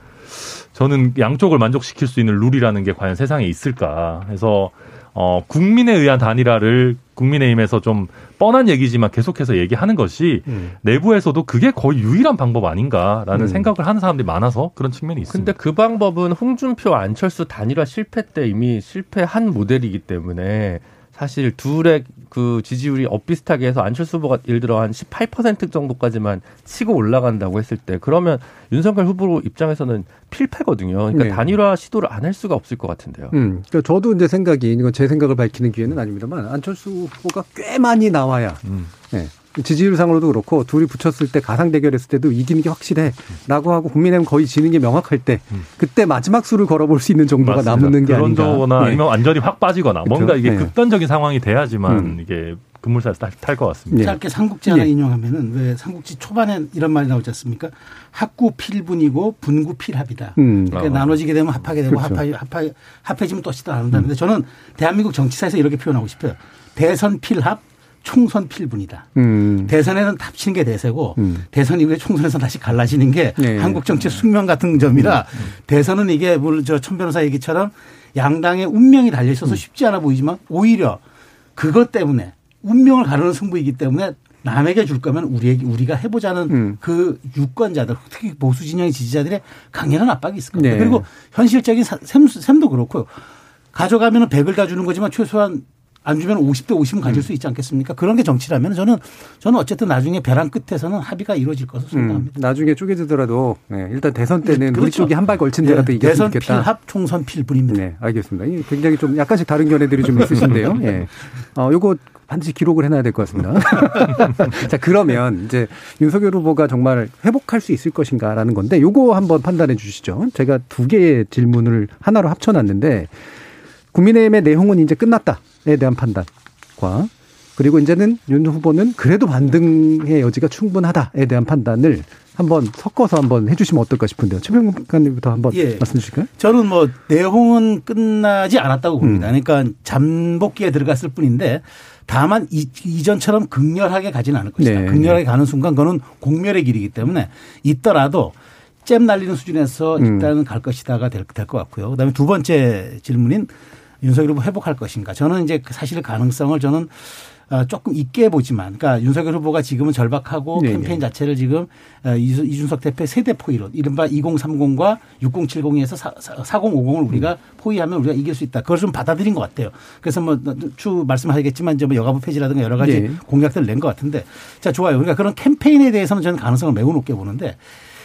저는 양쪽을 만족시킬 수 있는 룰이라는 게 과연 세상에 있을까. 해서 어, 국민에 의한 단일화를 국민의힘에서 좀 뻔한 얘기지만 계속해서 얘기하는 것이 음. 내부에서도 그게 거의 유일한 방법 아닌가라는 음. 생각을 하는 사람들이 많아서 그런 측면이 있습니다. 근데 그 방법은 홍준표 안철수 단일화 실패 때 이미 실패한 모델이기 때문에 사실 둘의 그 지지율이 엇비슷하게 해서 안철수 후보가 예를 들어 한 18% 정도까지만 치고 올라간다고 했을 때 그러면 윤석열 후보 입장에서는 필패거든요. 그러니까 네. 단일화 시도를 안 할 수가 없을 것 같은데요. 음, 그러니까 저도 이제 생각이 이건 제 생각을 밝히는 기회는 아닙니다만 안철수 후보가 꽤 많이 나와야 음. 네. 지지율상으로도 그렇고 둘이 붙였을 때 가상 대결했을 때도 이기는 게 확실해라고 하고 국민의힘 거의 지는 게 명확할 때 그때 마지막 수를 걸어볼 수 있는 정도가 맞습니다. 남는 게 아닌가. 그런 네. 아니면 완전히 확 빠지거나 그렇죠? 뭔가 이게 네. 극단적인 상황이 돼야지만 음. 이게 급물살을 탈것 같습니다. 짧게 삼국지 하나 예. 인용하면은 왜 삼국지 초반에 이런 말이 나오지 않습니까? 학구 필분이고 분구 필합이다. 음. 그러니까 아. 나눠지게 되면 합하게 되고 그렇죠. 합하, 합하, 합해지면 또 시다 나눈다는데 음. 저는 대한민국 정치사에서 이렇게 표현하고 싶어요. 대선 필합, 총선 필분이다. 음. 대선에는 합치는 게 대세고 음. 대선 이후에 총선에서 다시 갈라지는 게 네. 한국 정치 숙명 같은 점이라 음. 대선은 이게 물저천 변호사 얘기처럼 양당의 운명이 달려 있어서 음. 쉽지 않아 보이지만 오히려 그것 때문에 운명을 가르는 승부이기 때문에 남에게 줄 거면 우리에게 우리가 해보자는 음. 그 유권자들 특히 보수 진영의 지지자들의 강렬한 압박이 있을 겁니다. 네. 그리고 현실적인 셈, 셈도 그렇고요. 가져가면 은 100을 다 주는 거지만 최소한 안 주면 50대 50은 가질 음. 수 있지 않겠습니까? 그런 게 정치라면 저는 저는 어쨌든 나중에 벼랑 끝에서는 합의가 이루어질 것으로 생각합니다. 음, 나중에 쪼개지더라도 네, 일단 대선 때는 그렇죠. 우리 쪽이 한 발 걸친 데라도 네, 이겼으면 좋겠다. 대선 필합 총선 필분입니다. 네, 알겠습니다. 굉장히 좀 약간씩 다른 견해들이 좀 있으신데요. 예. 네. 어, 요거 반드시 기록을 해놔야 될 것 같습니다. 자, 그러면 이제 윤석열 후보가 정말 회복할 수 있을 것인가라는 건데 요거 한번 판단해 주시죠. 제가 두 개의 질문을 하나로 합쳐놨는데 국민의힘의 내용은 이제 끝났다에 대한 판단과 그리고 이제는 윤 후보는 그래도 반등의 여지가 충분하다에 대한 판단을 한번 섞어서 한번 해주시면 어떨까 싶은데요. 최평관님부터 한번 예. 말씀 주실까요? 저는 뭐 내용은 끝나지 않았다고 봅니다. 음. 그러니까 잠복기에 들어갔을 뿐인데 다만 이, 이전처럼 극렬하게 가지는 않을 것이다. 네. 극렬하게 가는 순간 그거는 공멸의 길이기 때문에 있더라도 잼 날리는 수준에서 음. 일단은 음. 갈 것이다가 될 것 같고요. 그다음에 두 번째 질문인 윤석열 후보 회복할 것인가. 저는 이제 그 사실 가능성을 저는 어, 조금 있게 보지만, 그러니까 윤석열 후보가 지금은 절박하고 네, 캠페인 네. 자체를 지금 어, 이준석 대표 세대 포위로 이른바 2030과 6070에서 4050을 우리가 음. 포위하면 우리가 이길 수 있다. 그걸 좀 받아들인 것 같아요. 그래서 뭐 추 말씀하겠지만 이제 뭐 여가부 폐지라든가 여러 가지 네. 공약들을 낸 것 같은데 자 좋아요. 그러니까 그런 캠페인에 대해서는 저는 가능성을 매우 높게 보는데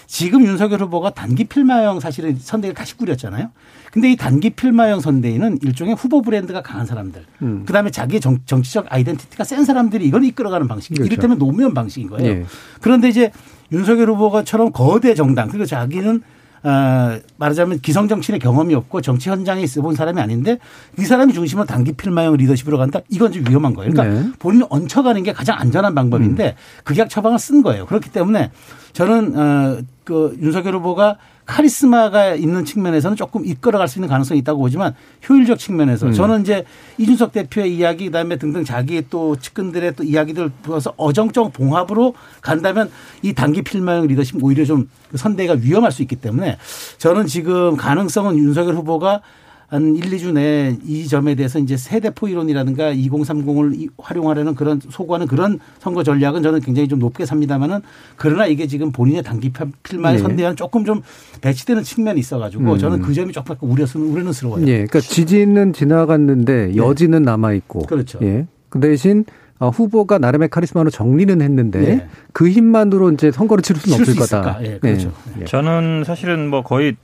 지금 윤석열 후보가 단기 필마형 사실은 선대를 다시 꾸렸잖아요. 근데 이 단기 필마형 선대위는 일종의 후보 브랜드가 강한 사람들. 음. 그다음에 자기의 정, 치적 아이덴티티가 센 사람들이 이걸 이끌어가는 방식. 그렇죠. 이를테면 노무현 방식인 거예요. 예. 그런데 이제 윤석열 후보가처럼 거대 정당 그리고 자기는 어, 말하자면 기성 정치인의 경험이 없고 정치 현장에 있어 본 사람이 아닌데 이 사람이 중심으로 단기 필마형 리더십으로 간다? 이건 좀 위험한 거예요. 그러니까 네. 본인을 얹혀가는 게 가장 안전한 방법인데 음. 극약 처방을 쓴 거예요. 그렇기 때문에 저는 어, 그 윤석열 후보가 카리스마가 있는 측면에서는 조금 이끌어갈 수 있는 가능성이 있다고 보지만 효율적 측면에서 음. 저는 이제 이준석 대표의 이야기 그다음에 등등 자기 또 측근들의 또 이야기들 보아서 어정쩡 봉합으로 간다면 이 단기 필마형 리더십 오히려 좀 선대가 위험할 수 있기 때문에 저는 지금 가능성은 윤석열 후보가 한 1, 2주 내에 이 점에 대해서 이제 세대포 이론이라든가 2030을 활용하려는 그런 소구하는 그런 선거 전략은 저는 굉장히 좀 높게 삽니다만은 그러나 이게 지금 본인의 단기 필만 네. 선대한 조금 좀 배치되는 측면이 있어가지고 음. 저는 그 점이 조금 우려스, 우려스러워요. 예, 그러니까 지지는 지나갔는데 네. 여지는 남아 있고. 그렇죠. 예. 그 대신 어, 후보가 나름의 카리스마로 정리는 했는데 네. 그 힘만으로 이제 선거를 치를 수는 없을 거다. 예, 그렇죠. 네. 저는 사실은 뭐 거의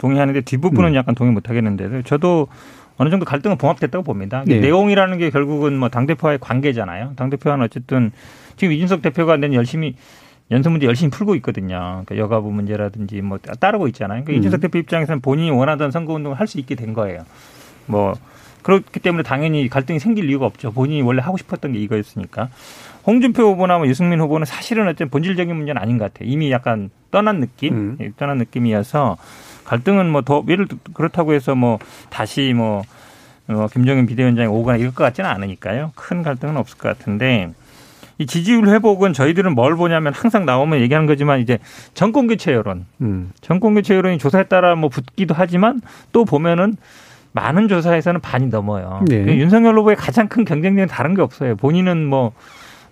동의하는데 뒷부분은 음. 약간 동의 못 하겠는데 저도 어느 정도 갈등은 봉합됐다고 봅니다. 네. 내용이라는 게 결국은 뭐 당대표와의 관계잖아요. 당대표와는 어쨌든 지금 이준석 대표가 낸 열심히 연설 문제 열심히 풀고 있거든요. 그러니까 여가부 문제라든지 뭐 따르고 있잖아요. 그러니까 음. 이준석 대표 입장에서는 본인이 원하던 선거 운동을 할 수 있게 된 거예요. 뭐 그렇기 때문에 당연히 갈등이 생길 이유가 없죠. 본인이 원래 하고 싶었던 게 이거였으니까. 홍준표 후보나 뭐 유승민 후보는 사실은 어쨌든 본질적인 문제는 아닌 것 같아요. 이미 약간 떠난 느낌, 음. 예, 떠난 느낌이어서 갈등은 뭐 더 예를 들어 그렇다고 해서 뭐 다시 뭐 어, 김정인 비대위원장이 오거나 이럴 것 같지는 않으니까요. 큰 갈등은 없을 것 같은데 이 지지율 회복은 저희들은 뭘 보냐면 항상 나오면 얘기하는 거지만 이제 정권 교체 여론, 음. 정권 교체 여론이 조사에 따라 뭐 붙기도 하지만 또 보면은 많은 조사에서는 반이 넘어요. 네. 그 윤석열 후보의 가장 큰 경쟁력은 다른 게 없어요. 본인은 뭐,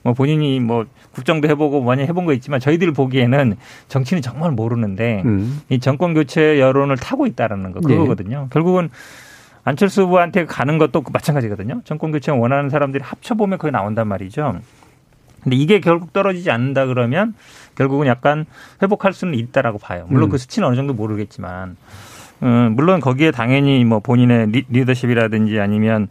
뭐 본인이 뭐 국정도 해보고 많이 해본 거 있지만 저희들 보기에는 정치는 정말 모르는데 음. 이 정권 교체 여론을 타고 있다라는 거 네. 그거거든요. 네. 결국은 안철수 후보한테 가는 것도 마찬가지거든요. 정권 교체 원하는 사람들이 합쳐보면 거의 나온단 말이죠. 근데 이게 결국 떨어지지 않는다 그러면 결국은 약간 회복할 수는 있다라고 봐요. 물론 음. 그 수치는 어느 정도 모르겠지만. 음, 물론 거기에 당연히 뭐 본인의 리, 리더십이라든지 아니면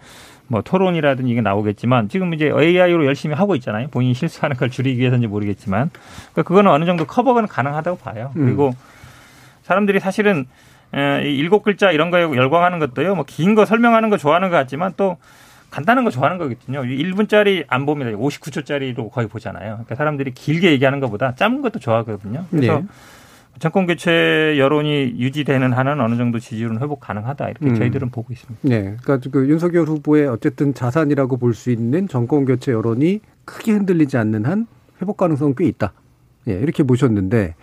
뭐 토론이라든지 이게 나오겠지만 지금 이제 AI로 열심히 하고 있잖아요. 본인이 실수하는 걸 줄이기 위해서인지 모르겠지만 그러니까 그거는 어느 정도 커버가 가능하다고 봐요. 음. 그리고 사람들이 사실은 이 일곱 글자 이런 거에 열광하는 것도요. 뭐 긴 거 설명하는 거 좋아하는 것 같지만 또 간단한 거 좋아하는 거거든요. 1분짜리 안 봅니다. 59초짜리로 거의 보잖아요. 그러니까 사람들이 길게 얘기하는 것보다 짧은 것도 좋아하거든요. 그래서 네. 정권 교체 여론이 유지되는 한은 어느 정도 지지율은 회복 가능하다 이렇게 음. 저희들은 보고 있습니다. 네, 그러니까 그 윤석열 후보의 어쨌든 자산이라고 볼 수 있는 정권 교체 여론이 크게 흔들리지 않는 한 회복 가능성 꽤 있다. 예, 네, 이렇게 보셨는데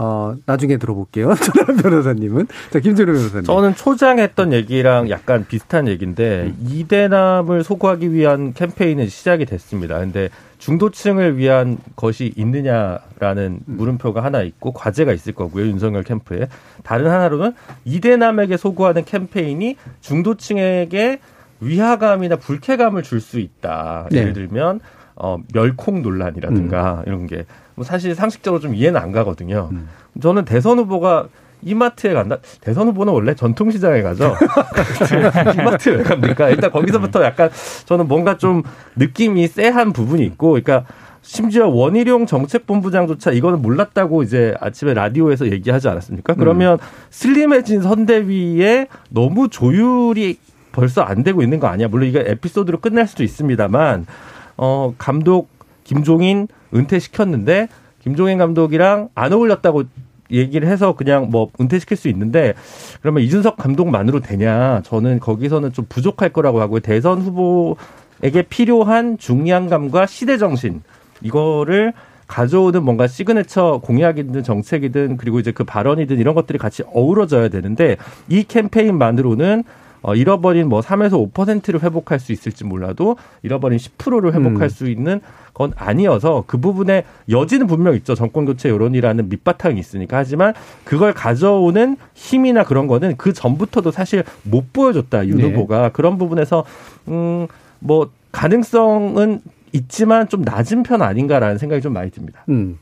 어, 나중에 들어볼게요. 전남 변호사님은. 자, 김준호 변호사님. 저는 초장 했던 얘기랑 약간 비슷한 얘기인데, 음. 이대남을 소구하기 위한 캠페인은 시작이 됐습니다. 근데 중도층을 위한 것이 있느냐라는 음. 물음표가 하나 있고, 과제가 있을 거고요. 윤석열 캠프에. 다른 하나로는 이대남에게 소구하는 캠페인이 중도층에게 위화감이나 불쾌감을 줄 수 있다. 네. 예를 들면, 어, 멸콩 논란이라든가 음. 이런 게 뭐 사실 상식적으로 좀 이해는 안 가거든요. 음. 저는 대선 후보가 이마트에 간다. 대선 후보는 원래 전통시장에 가죠. 이마트에 왜 갑니까? 일단 거기서부터 약간 저는 뭔가 좀 느낌이 쎄한 부분이 있고, 그러니까 심지어 원희룡 정책본부장조차 이거는 몰랐다고 이제 아침에 라디오에서 얘기하지 않았습니까? 그러면 음. 슬림해진 선대위에 너무 조율이 벌써 안 되고 있는 거 아니야? 물론 이게 에피소드로 끝날 수도 있습니다만 어, 감독 김종인 은퇴시켰는데 김종인 감독이랑 안 어울렸다고 얘기를 해서 그냥 뭐 은퇴시킬 수 있는데 그러면 이준석 감독만으로 되냐? 저는 거기서는 좀 부족할 거라고 하고요. 대선 후보에게 필요한 중량감과 시대 정신 이거를 가져오는 뭔가 시그네처 공약이든 정책이든 그리고 이제 그 발언이든 이런 것들이 같이 어우러져야 되는데 이 캠페인만으로는 어, 잃어버린 뭐 3에서 5%를 회복할 수 있을지 몰라도 잃어버린 10%를 회복할 음. 수 있는 건 아니어서 그 부분에 여지는 분명 있죠. 정권 교체 여론이라는 밑바탕이 있으니까. 하지만 그걸 가져오는 힘이나 그런 거는 그 전부터도 사실 못 보여줬다. 윤 네. 후보가. 그런 부분에서 음뭐 가능성은 있지만 좀 낮은 편 아닌가라는 생각이 좀 많이 듭니다. 음,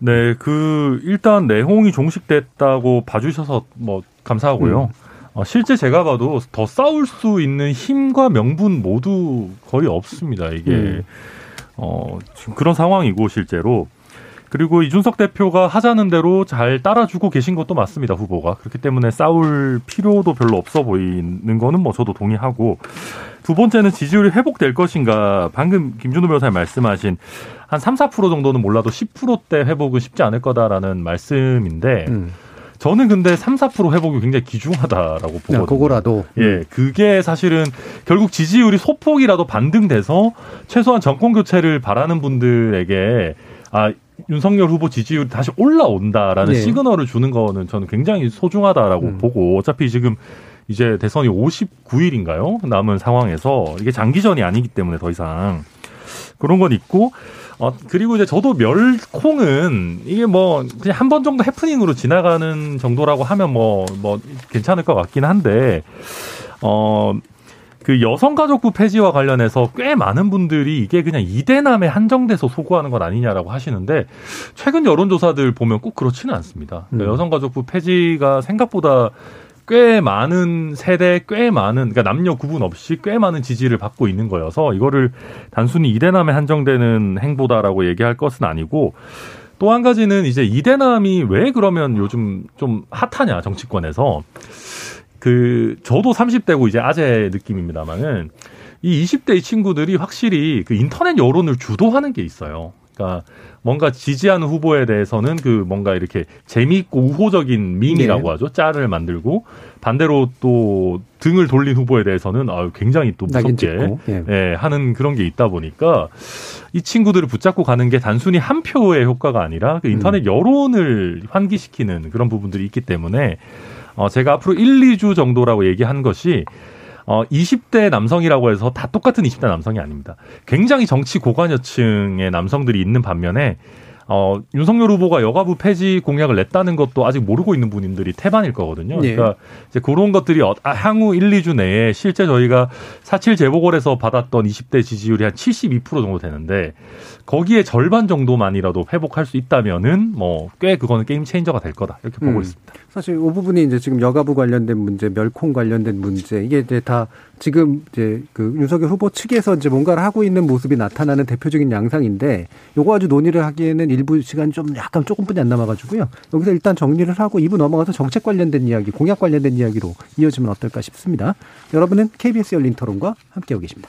네, 그 일단 내용이 종식됐다고 봐주셔서 뭐 감사하고요. 음. 어, 실제 제가 봐도 더 싸울 수 있는 힘과 명분 모두 거의 없습니다. 이게 음. 어, 지금 그런 상황이고 실제로 그리고 이준석 대표가 하자는 대로 잘 따라주고 계신 것도 맞습니다 후보가 그렇기 때문에 싸울 필요도 별로 없어 보이는 거는 뭐 저도 동의하고 두 번째는 지지율이 회복될 것인가 방금 김준호 변호사님 말씀하신 한 3, 4% 정도는 몰라도 10%대 회복은 쉽지 않을 거다라는 말씀인데 음. 저는 근데 3, 4% 회복이 굉장히 귀중하다라고 보거든요. 야, 그거라도. 예, 그게 사실은 결국 지지율이 소폭이라도 반등돼서 최소한 정권 교체를 바라는 분들에게 아 윤석열 후보 지지율이 다시 올라온다라는 네. 시그널을 주는 거는 저는 굉장히 소중하다라고 음. 보고 어차피 지금 이제 대선이 59일인가요? 남은 상황에서 이게 장기전이 아니기 때문에 더 이상 그런 건 있고 어, 그리고 이제 저도 멸콩은 이게 뭐 그냥 한 번 정도 해프닝으로 지나가는 정도라고 하면 뭐, 뭐 괜찮을 것 같긴 한데, 어, 그 여성가족부 폐지와 관련해서 꽤 많은 분들이 이게 그냥 이대남에 한정돼서 소구하는 건 아니냐라고 하시는데 최근 여론조사들 보면 꼭 그렇지는 않습니다. 그러니까 음. 여성가족부 폐지가 생각보다 꽤 많은 세대, 꽤 많은, 그러니까 남녀 구분 없이 꽤 많은 지지를 받고 있는 거여서 이거를 단순히 이대남에 한정되는 행보다라고 얘기할 것은 아니고 또 한 가지는 이제 이대남이 왜 그러면 요즘 좀 핫하냐, 정치권에서. 그, 저도 30대고 이제 아재 느낌입니다만은 이 20대 이 친구들이 확실히 그 인터넷 여론을 주도하는 게 있어요. 그러니까 뭔가 지지하는 후보에 대해서는 그 뭔가 이렇게 재미있고 우호적인 밈이라고 네. 하죠. 짤을 만들고 반대로 또 등을 돌린 후보에 대해서는 아유 굉장히 또 무섭게 예. 예, 하는 그런 게 있다 보니까 이 친구들을 붙잡고 가는 게 단순히 한 표의 효과가 아니라 그 인터넷 음. 여론을 환기시키는 그런 부분들이 있기 때문에 어 제가 앞으로 1, 2주 정도라고 얘기한 것이 어, 20대 남성이라고 해서 다 똑같은 20대 남성이 아닙니다. 굉장히 정치 고관여층의 남성들이 있는 반면에 어, 윤석열 후보가 여가부 폐지 공약을 냈다는 것도 아직 모르고 있는 분들이 태반일 거거든요. 네. 그러니까 이제 그런 것들이 어, 아, 향후 1, 2주 내에 실제 저희가 사칠 재보궐에서 받았던 20대 지지율이 한 72% 정도 되는데 거기에 절반 정도만이라도 회복할 수 있다면은 뭐 꽤 그거는 게임 체인저가 될 거다 이렇게 보고 음. 있습니다. 사실 이 부분이 이제 지금 여가부 관련된 문제, 멸콩 관련된 문제 이게 이제 다 지금 이제 그 윤석열 후보 측에서 이제 뭔가를 하고 있는 모습이 나타나는 대표적인 양상인데 요거 아주 논의를 하기에는 일부 시간 좀 약간 조금뿐이 안 남아가지고요. 여기서 일단 정리를 하고 2부 넘어가서 정책 관련된 이야기, 공약 관련된 이야기로 이어지면 어떨까 싶습니다. 여러분은 KBS 열린 토론과 함께하고 계십니다.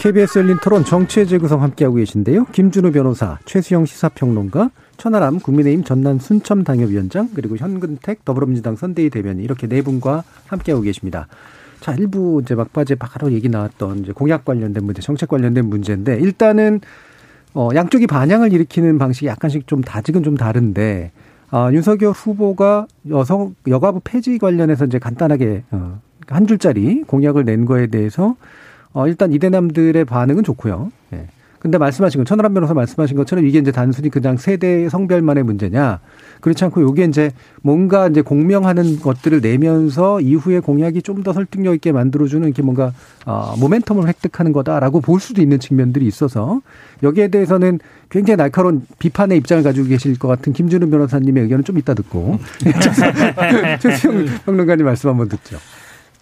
KBS 열린 토론 정치의 재구성 함께하고 계신데요. 김준우 변호사, 최수영 시사평론가, 천하람 국민의힘 전남 순천 당협위원장, 그리고 현근택 더불어민주당 선대위 대변인 이렇게 네 분과 함께하고 계십니다. 자, 일부 이제 막바지에 바로 얘기 나왔던 이제 공약 관련된 문제, 정책 관련된 문제인데 일단은 어, 양쪽이 반향을 일으키는 방식이 약간씩 좀 다직은 좀 다른데 아, 윤석열 후보가 여성 여가부 폐지 관련해서 이제 간단하게 어, 한 줄짜리 공약을 낸 거에 대해서 어, 일단 이대남들의 반응은 좋고요. 예. 근데 말씀하신 것, 천하람 변호사 말씀하신 것처럼 이게 이제 단순히 그냥 세대 성별만의 문제냐. 그렇지 않고 요게 이제 뭔가 이제 공명하는 것들을 내면서 이후에 공약이 좀 더 설득력 있게 만들어주는 이렇게 뭔가, 어, 모멘텀을 획득하는 거다라고 볼 수도 있는 측면들이 있어서 여기에 대해서는 굉장히 날카로운 비판의 입장을 가지고 계실 것 같은 김준우 변호사님의 의견은 좀 이따 듣고. 최수영 평론가님 말씀 한번 듣죠.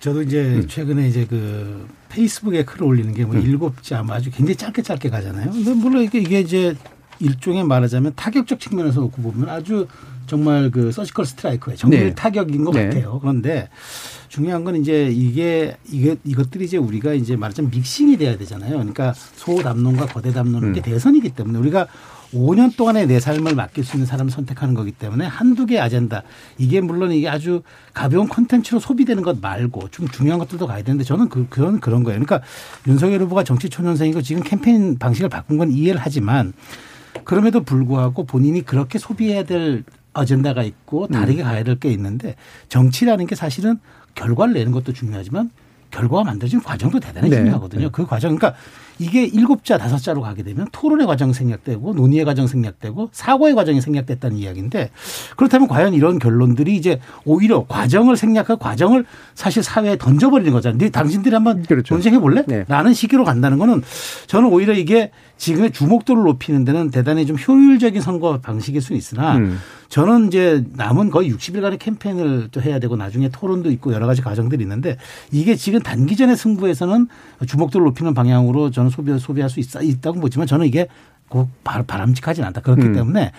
저도 이제 음. 최근에 이제 그 페이스북에 글을 올리는 게뭐 음. 일곱 자 아주 굉장히 짧게 짧게 가잖아요. 근데 물론 이게, 이게 이제 일종의 말하자면 타격적 측면에서 놓고 보면 아주 정말 그 서지컬 스트라이크의 정밀 네. 타격인 것 네. 같아요. 그런데 중요한 건 이제 이게 이게 이것들이 이제 우리가 이제 말하자면 믹싱이 돼야 되잖아요. 그러니까 소담론과 거대 담론은 음. 게 대선이기 때문에 우리가 5년 동안의 내 삶을 맡길 수 있는 사람을 선택하는 거기 때문에 한두 개 아젠다 이게 물론 이게 아주 가벼운 콘텐츠로 소비되는 것 말고 좀 중요한 것들도 가야 되는데 저는 그, 그런 그런 거예요. 그러니까 윤석열 후보가 정치 초년생이고 지금 캠페인 방식을 바꾼 건 이해를 하지만 그럼에도 불구하고 본인이 그렇게 소비해야 될 어젠다가 있고 다르게 가야 될 게 있는데 정치라는 게 사실은 결과를 내는 것도 중요하지만 결과가 만들어지는 과정도 대단히 네. 중요하거든요. 네. 그 과정. 그러니까 이게 일곱 자, 다섯 자로 가게 되면 토론의 과정 생략되고 논의의 과정 생략되고 사고의 과정이 생략됐다는 이야기인데 그렇다면 과연 이런 결론들이 이제 오히려 과정을 생략하고 과정을 사실 사회에 던져버리는 거잖아요. 네, 당신들이 한번 그렇죠. 논쟁해 볼래? 네. 라는 식으로 간다는 거는 저는 오히려 이게 지금의 주목도를 높이는 데는 대단히 좀 효율적인 선거 방식일 수 있으나 음. 저는 이제 남은 거의 60일간의 캠페인을 또 해야 되고 나중에 토론도 있고 여러 가지 과정들이 있는데 이게 지금 단기전의 승부에서는 주목도를 높이는 방향으로 저는 소비 소비할 수 있, 있다고 보지만 저는 이게 꼭 바람직하진 않다. 그렇기 음. 때문에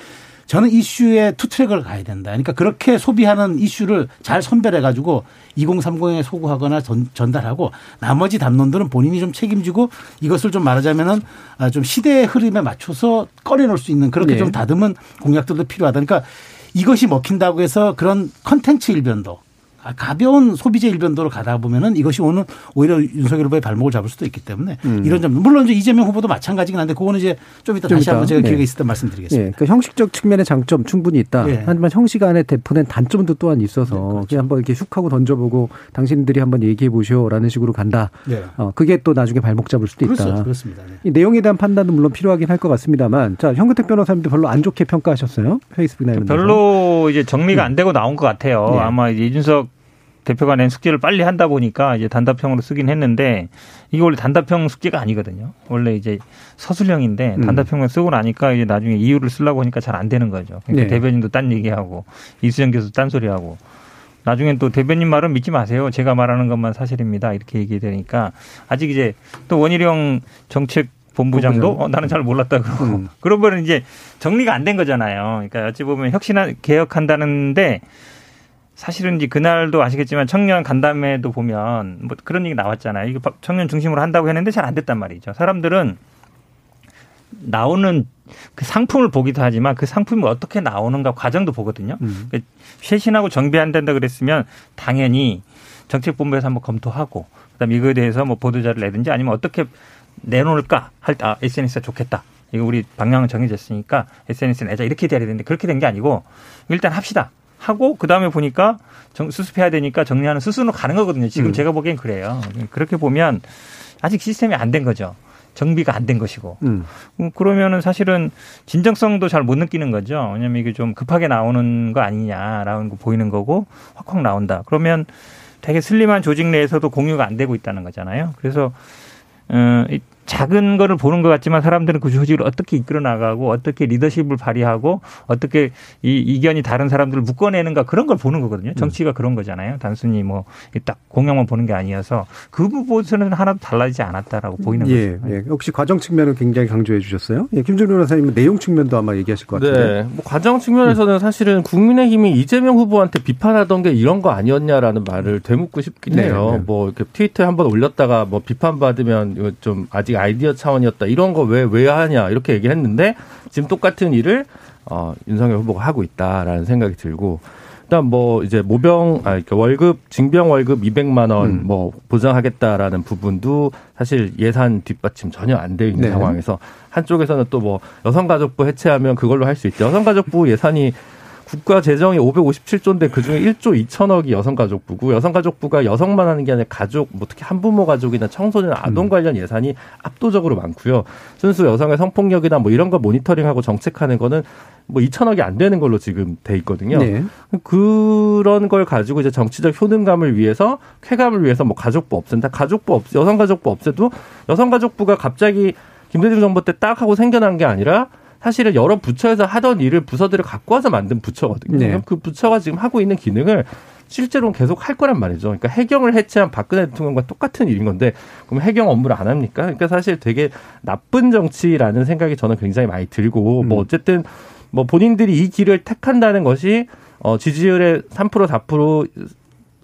저는 이슈에 two track을 가야 된다. 그러니까 그렇게 소비하는 이슈를 잘 선별해 가지고 2030에 소구하거나 전, 달하고 나머지 담론들은 본인이 좀 책임지고 이것을 좀 말하자면은 아, 좀 시대의 흐름에 맞춰서 꺼내놓을 수 있는 그렇게 네. 좀 다듬은 공약들도 필요하다. 그러니까 이것이 먹힌다고 해서 그런 컨텐츠 일변도 아, 가벼운 소비재 일변도로 가다 보면은 이것이 오는 오히려 윤석열 후보의 발목을 잡을 수도 있기 때문에 음. 이런 점 물론 이제 이재명 후보도 마찬가지긴 한데 그거는 이제 좀 이따 좀 다시 이따. 한번 제가 네. 기회가 있을 때 말씀드리겠습니다. 네. 그러니까 형식적 측면의 장점 충분히 있다. 네. 하지만 형식 안에 대표낸 단점도 또한 있어서 네, 그렇죠. 그냥 한번 이렇게 슉 하고 던져보고 당신들이 한번 얘기해 보시오라는 식으로 간다. 네. 어, 그게 또 나중에 발목 잡을 수도 그렇죠. 있다. 그렇습니다. 네. 이 내용에 대한 판단도 물론 필요하긴 할 것 같습니다만, 자 현근택 변호사님도 별로 안 좋게 평가하셨어요. 페이스북이나 이런 별로 이제 정리가 안 되고 나온 것 같아요. 아마 이준석 대표가 낸 숙제를 빨리 한다 보니까 이제 단답형으로 쓰긴 했는데 이게 원래 단답형 숙제가 아니거든요. 원래 이제 서술형인데 음. 단답형을 쓰고 나니까 이제 나중에 이유를 쓰려고 하니까 잘 안 되는 거죠. 그러니까 네. 대변인도 딴 얘기하고 이수정 교수 딴 소리하고 나중엔 또 대변인 말은 믿지 마세요. 제가 말하는 것만 사실입니다. 이렇게 얘기되니까 아직 이제 또 원희룡 정책 본부장도 어, 나는 잘 몰랐다 그러고 음. 그러면 이제 정리가 안 된 거잖아요. 그러니까 어찌 보면 혁신한 개혁한다는데 사실은 이제 그날도 아시겠지만 청년 간담회도 보면 뭐 그런 얘기 나왔잖아요. 이거 청년 중심으로 한다고 했는데 잘 안 됐단 말이죠. 사람들은 나오는 그 상품을 보기도 하지만 그 상품이 어떻게 나오는가 과정도 보거든요. 음. 그러니까 쇄신하고 정비한다 그랬으면 당연히 정책본부에서 한번 검토하고 그다음에 이거에 대해서 뭐 보도자를 내든지 아니면 어떻게 내놓을까 할 때 아, SNS가 좋겠다. 이거 우리 방향은 정해졌으니까 SNS에 내자 이렇게 돼야 되는데 그렇게 된 게 아니고 일단 합시다. 하고 그 다음에 보니까 정, 수습해야 되니까 정리하는 수순으로 가는 거거든요. 지금 음. 제가 보기엔 그래요. 그렇게 보면 아직 시스템이 안 된 거죠. 정비가 안 된 것이고. 음. 음. 그러면은 사실은 진정성도 잘 못 느끼는 거죠. 왜냐면 이게 좀 급하게 나오는 거 아니냐라는 거 보이는 거고 확확 나온다. 그러면 되게 슬림한 조직 내에서도 공유가 안 되고 있다는 거잖아요. 그래서 어, 작은 거를 보는 것 같지만 사람들은 그 조직을 어떻게 이끌어 나가고 어떻게 리더십을 발휘하고 어떻게 이 이견이 다른 사람들을 묶어내는가 그런 걸 보는 거거든요. 정치가 그런 거잖아요. 단순히 뭐 딱 공약만 보는 게 아니어서 그 부분에서는 하나도 달라지지 않았다라고 보이는 예, 거죠. 예. 역시 과정 측면을 굉장히 강조해 주셨어요. 예, 김준호 변호사님은 내용 측면도 아마 얘기하실 것 같은데. 네. 뭐 과정 측면에서는 음. 사실은 국민의힘이 이재명 후보한테 비판하던 게 이런 거 아니었냐라는 말을 되묻고 싶긴 네, 해요. 네. 뭐 이렇게 트위터에 한번 올렸다가 뭐 비판받으면 좀 아직 아이디어 차원이었다. 이런 거 왜 왜 하냐 이렇게 얘기를 했는데 지금 똑같은 일을 어, 윤석열 후보가 하고 있다라는 생각이 들고 일단 뭐 이제 모병 아 그러니까 월급 징병 월급 200만 원뭐 음. 뭐 보장하겠다라는 부분도 사실 예산 뒷받침 전혀 안 돼 있는 네. 상황에서 한쪽에서는 또 뭐 여성가족부 해체하면 그걸로 할 수 있대. 여성가족부 예산이 국가 재정이 557조인데 그중에 1조 2천억이 여성가족부고 여성가족부가 여성만 하는 게 아니라 가족 뭐 특히 한부모 가족이나 청소년 아동 음. 관련 예산이 압도적으로 많고요. 순수 여성의 성폭력이나 뭐 이런 거 모니터링하고 정책하는 거는 뭐 2천억이 안 되는 걸로 지금 돼 있거든요. 네. 그런 걸 가지고 이제 정치적 효능감을 위해서 쾌감을 위해서 뭐 가족부 없앤다. 가족부 없 여성가족부 없애도 여성가족부가 갑자기 김대중 정부 때 딱 하고 생겨난 게 아니라 사실은 여러 부처에서 하던 일을 부서들을 갖고 와서 만든 부처거든요. 네. 그 부처가 지금 하고 있는 기능을 실제로는 계속 할 거란 말이죠. 그러니까 해경을 해체한 박근혜 대통령과 똑같은 일인 건데 그럼 해경 업무를 안 합니까? 그러니까 사실 되게 나쁜 정치라는 생각이 저는 굉장히 많이 들고 뭐 음. 뭐 어쨌든 뭐 본인들이 이 길을 택한다는 것이 어 지지율의 3% 4%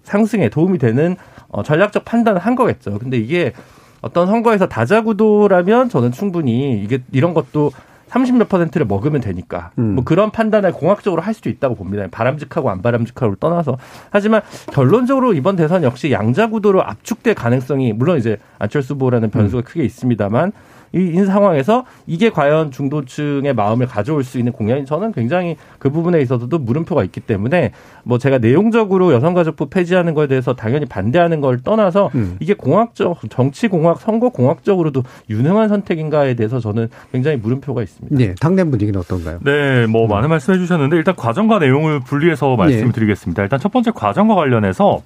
상승에 도움이 되는 어 전략적 판단을 한 거겠죠. 근데 이게 어떤 선거에서 다자구도라면 저는 충분히 이게 이런 것도 30 몇 퍼센트를 먹으면 되니까 음. 뭐 그런 판단을 공학적으로 할 수도 있다고 봅니다. 바람직하고 안 바람직하고를 떠나서 하지만 결론적으로 이번 대선 역시 양자 구도로 압축될 가능성이 물론 이제 안철수 후보라는 변수가 음. 크게 있습니다만 이 상황에서 이게 과연 중도층의 마음을 가져올 수 있는 공약이 저는 굉장히 그 부분에 있어서도 물음표가 있기 때문에 뭐 제가 내용적으로 여성가족부 폐지하는 거에 대해서 당연히 반대하는 걸 떠나서 음. 이게 공학적 정치 공학 선거 공학적으로도 유능한 선택인가에 대해서 저는 굉장히 물음표가 있습니다. 네, 당내 분위기는 어떤가요? 네, 뭐 음. 많은 말씀해 주셨는데 일단 과정과 내용을 분리해서 말씀을 네. 드리겠습니다. 일단 첫 번째 과정과 관련해서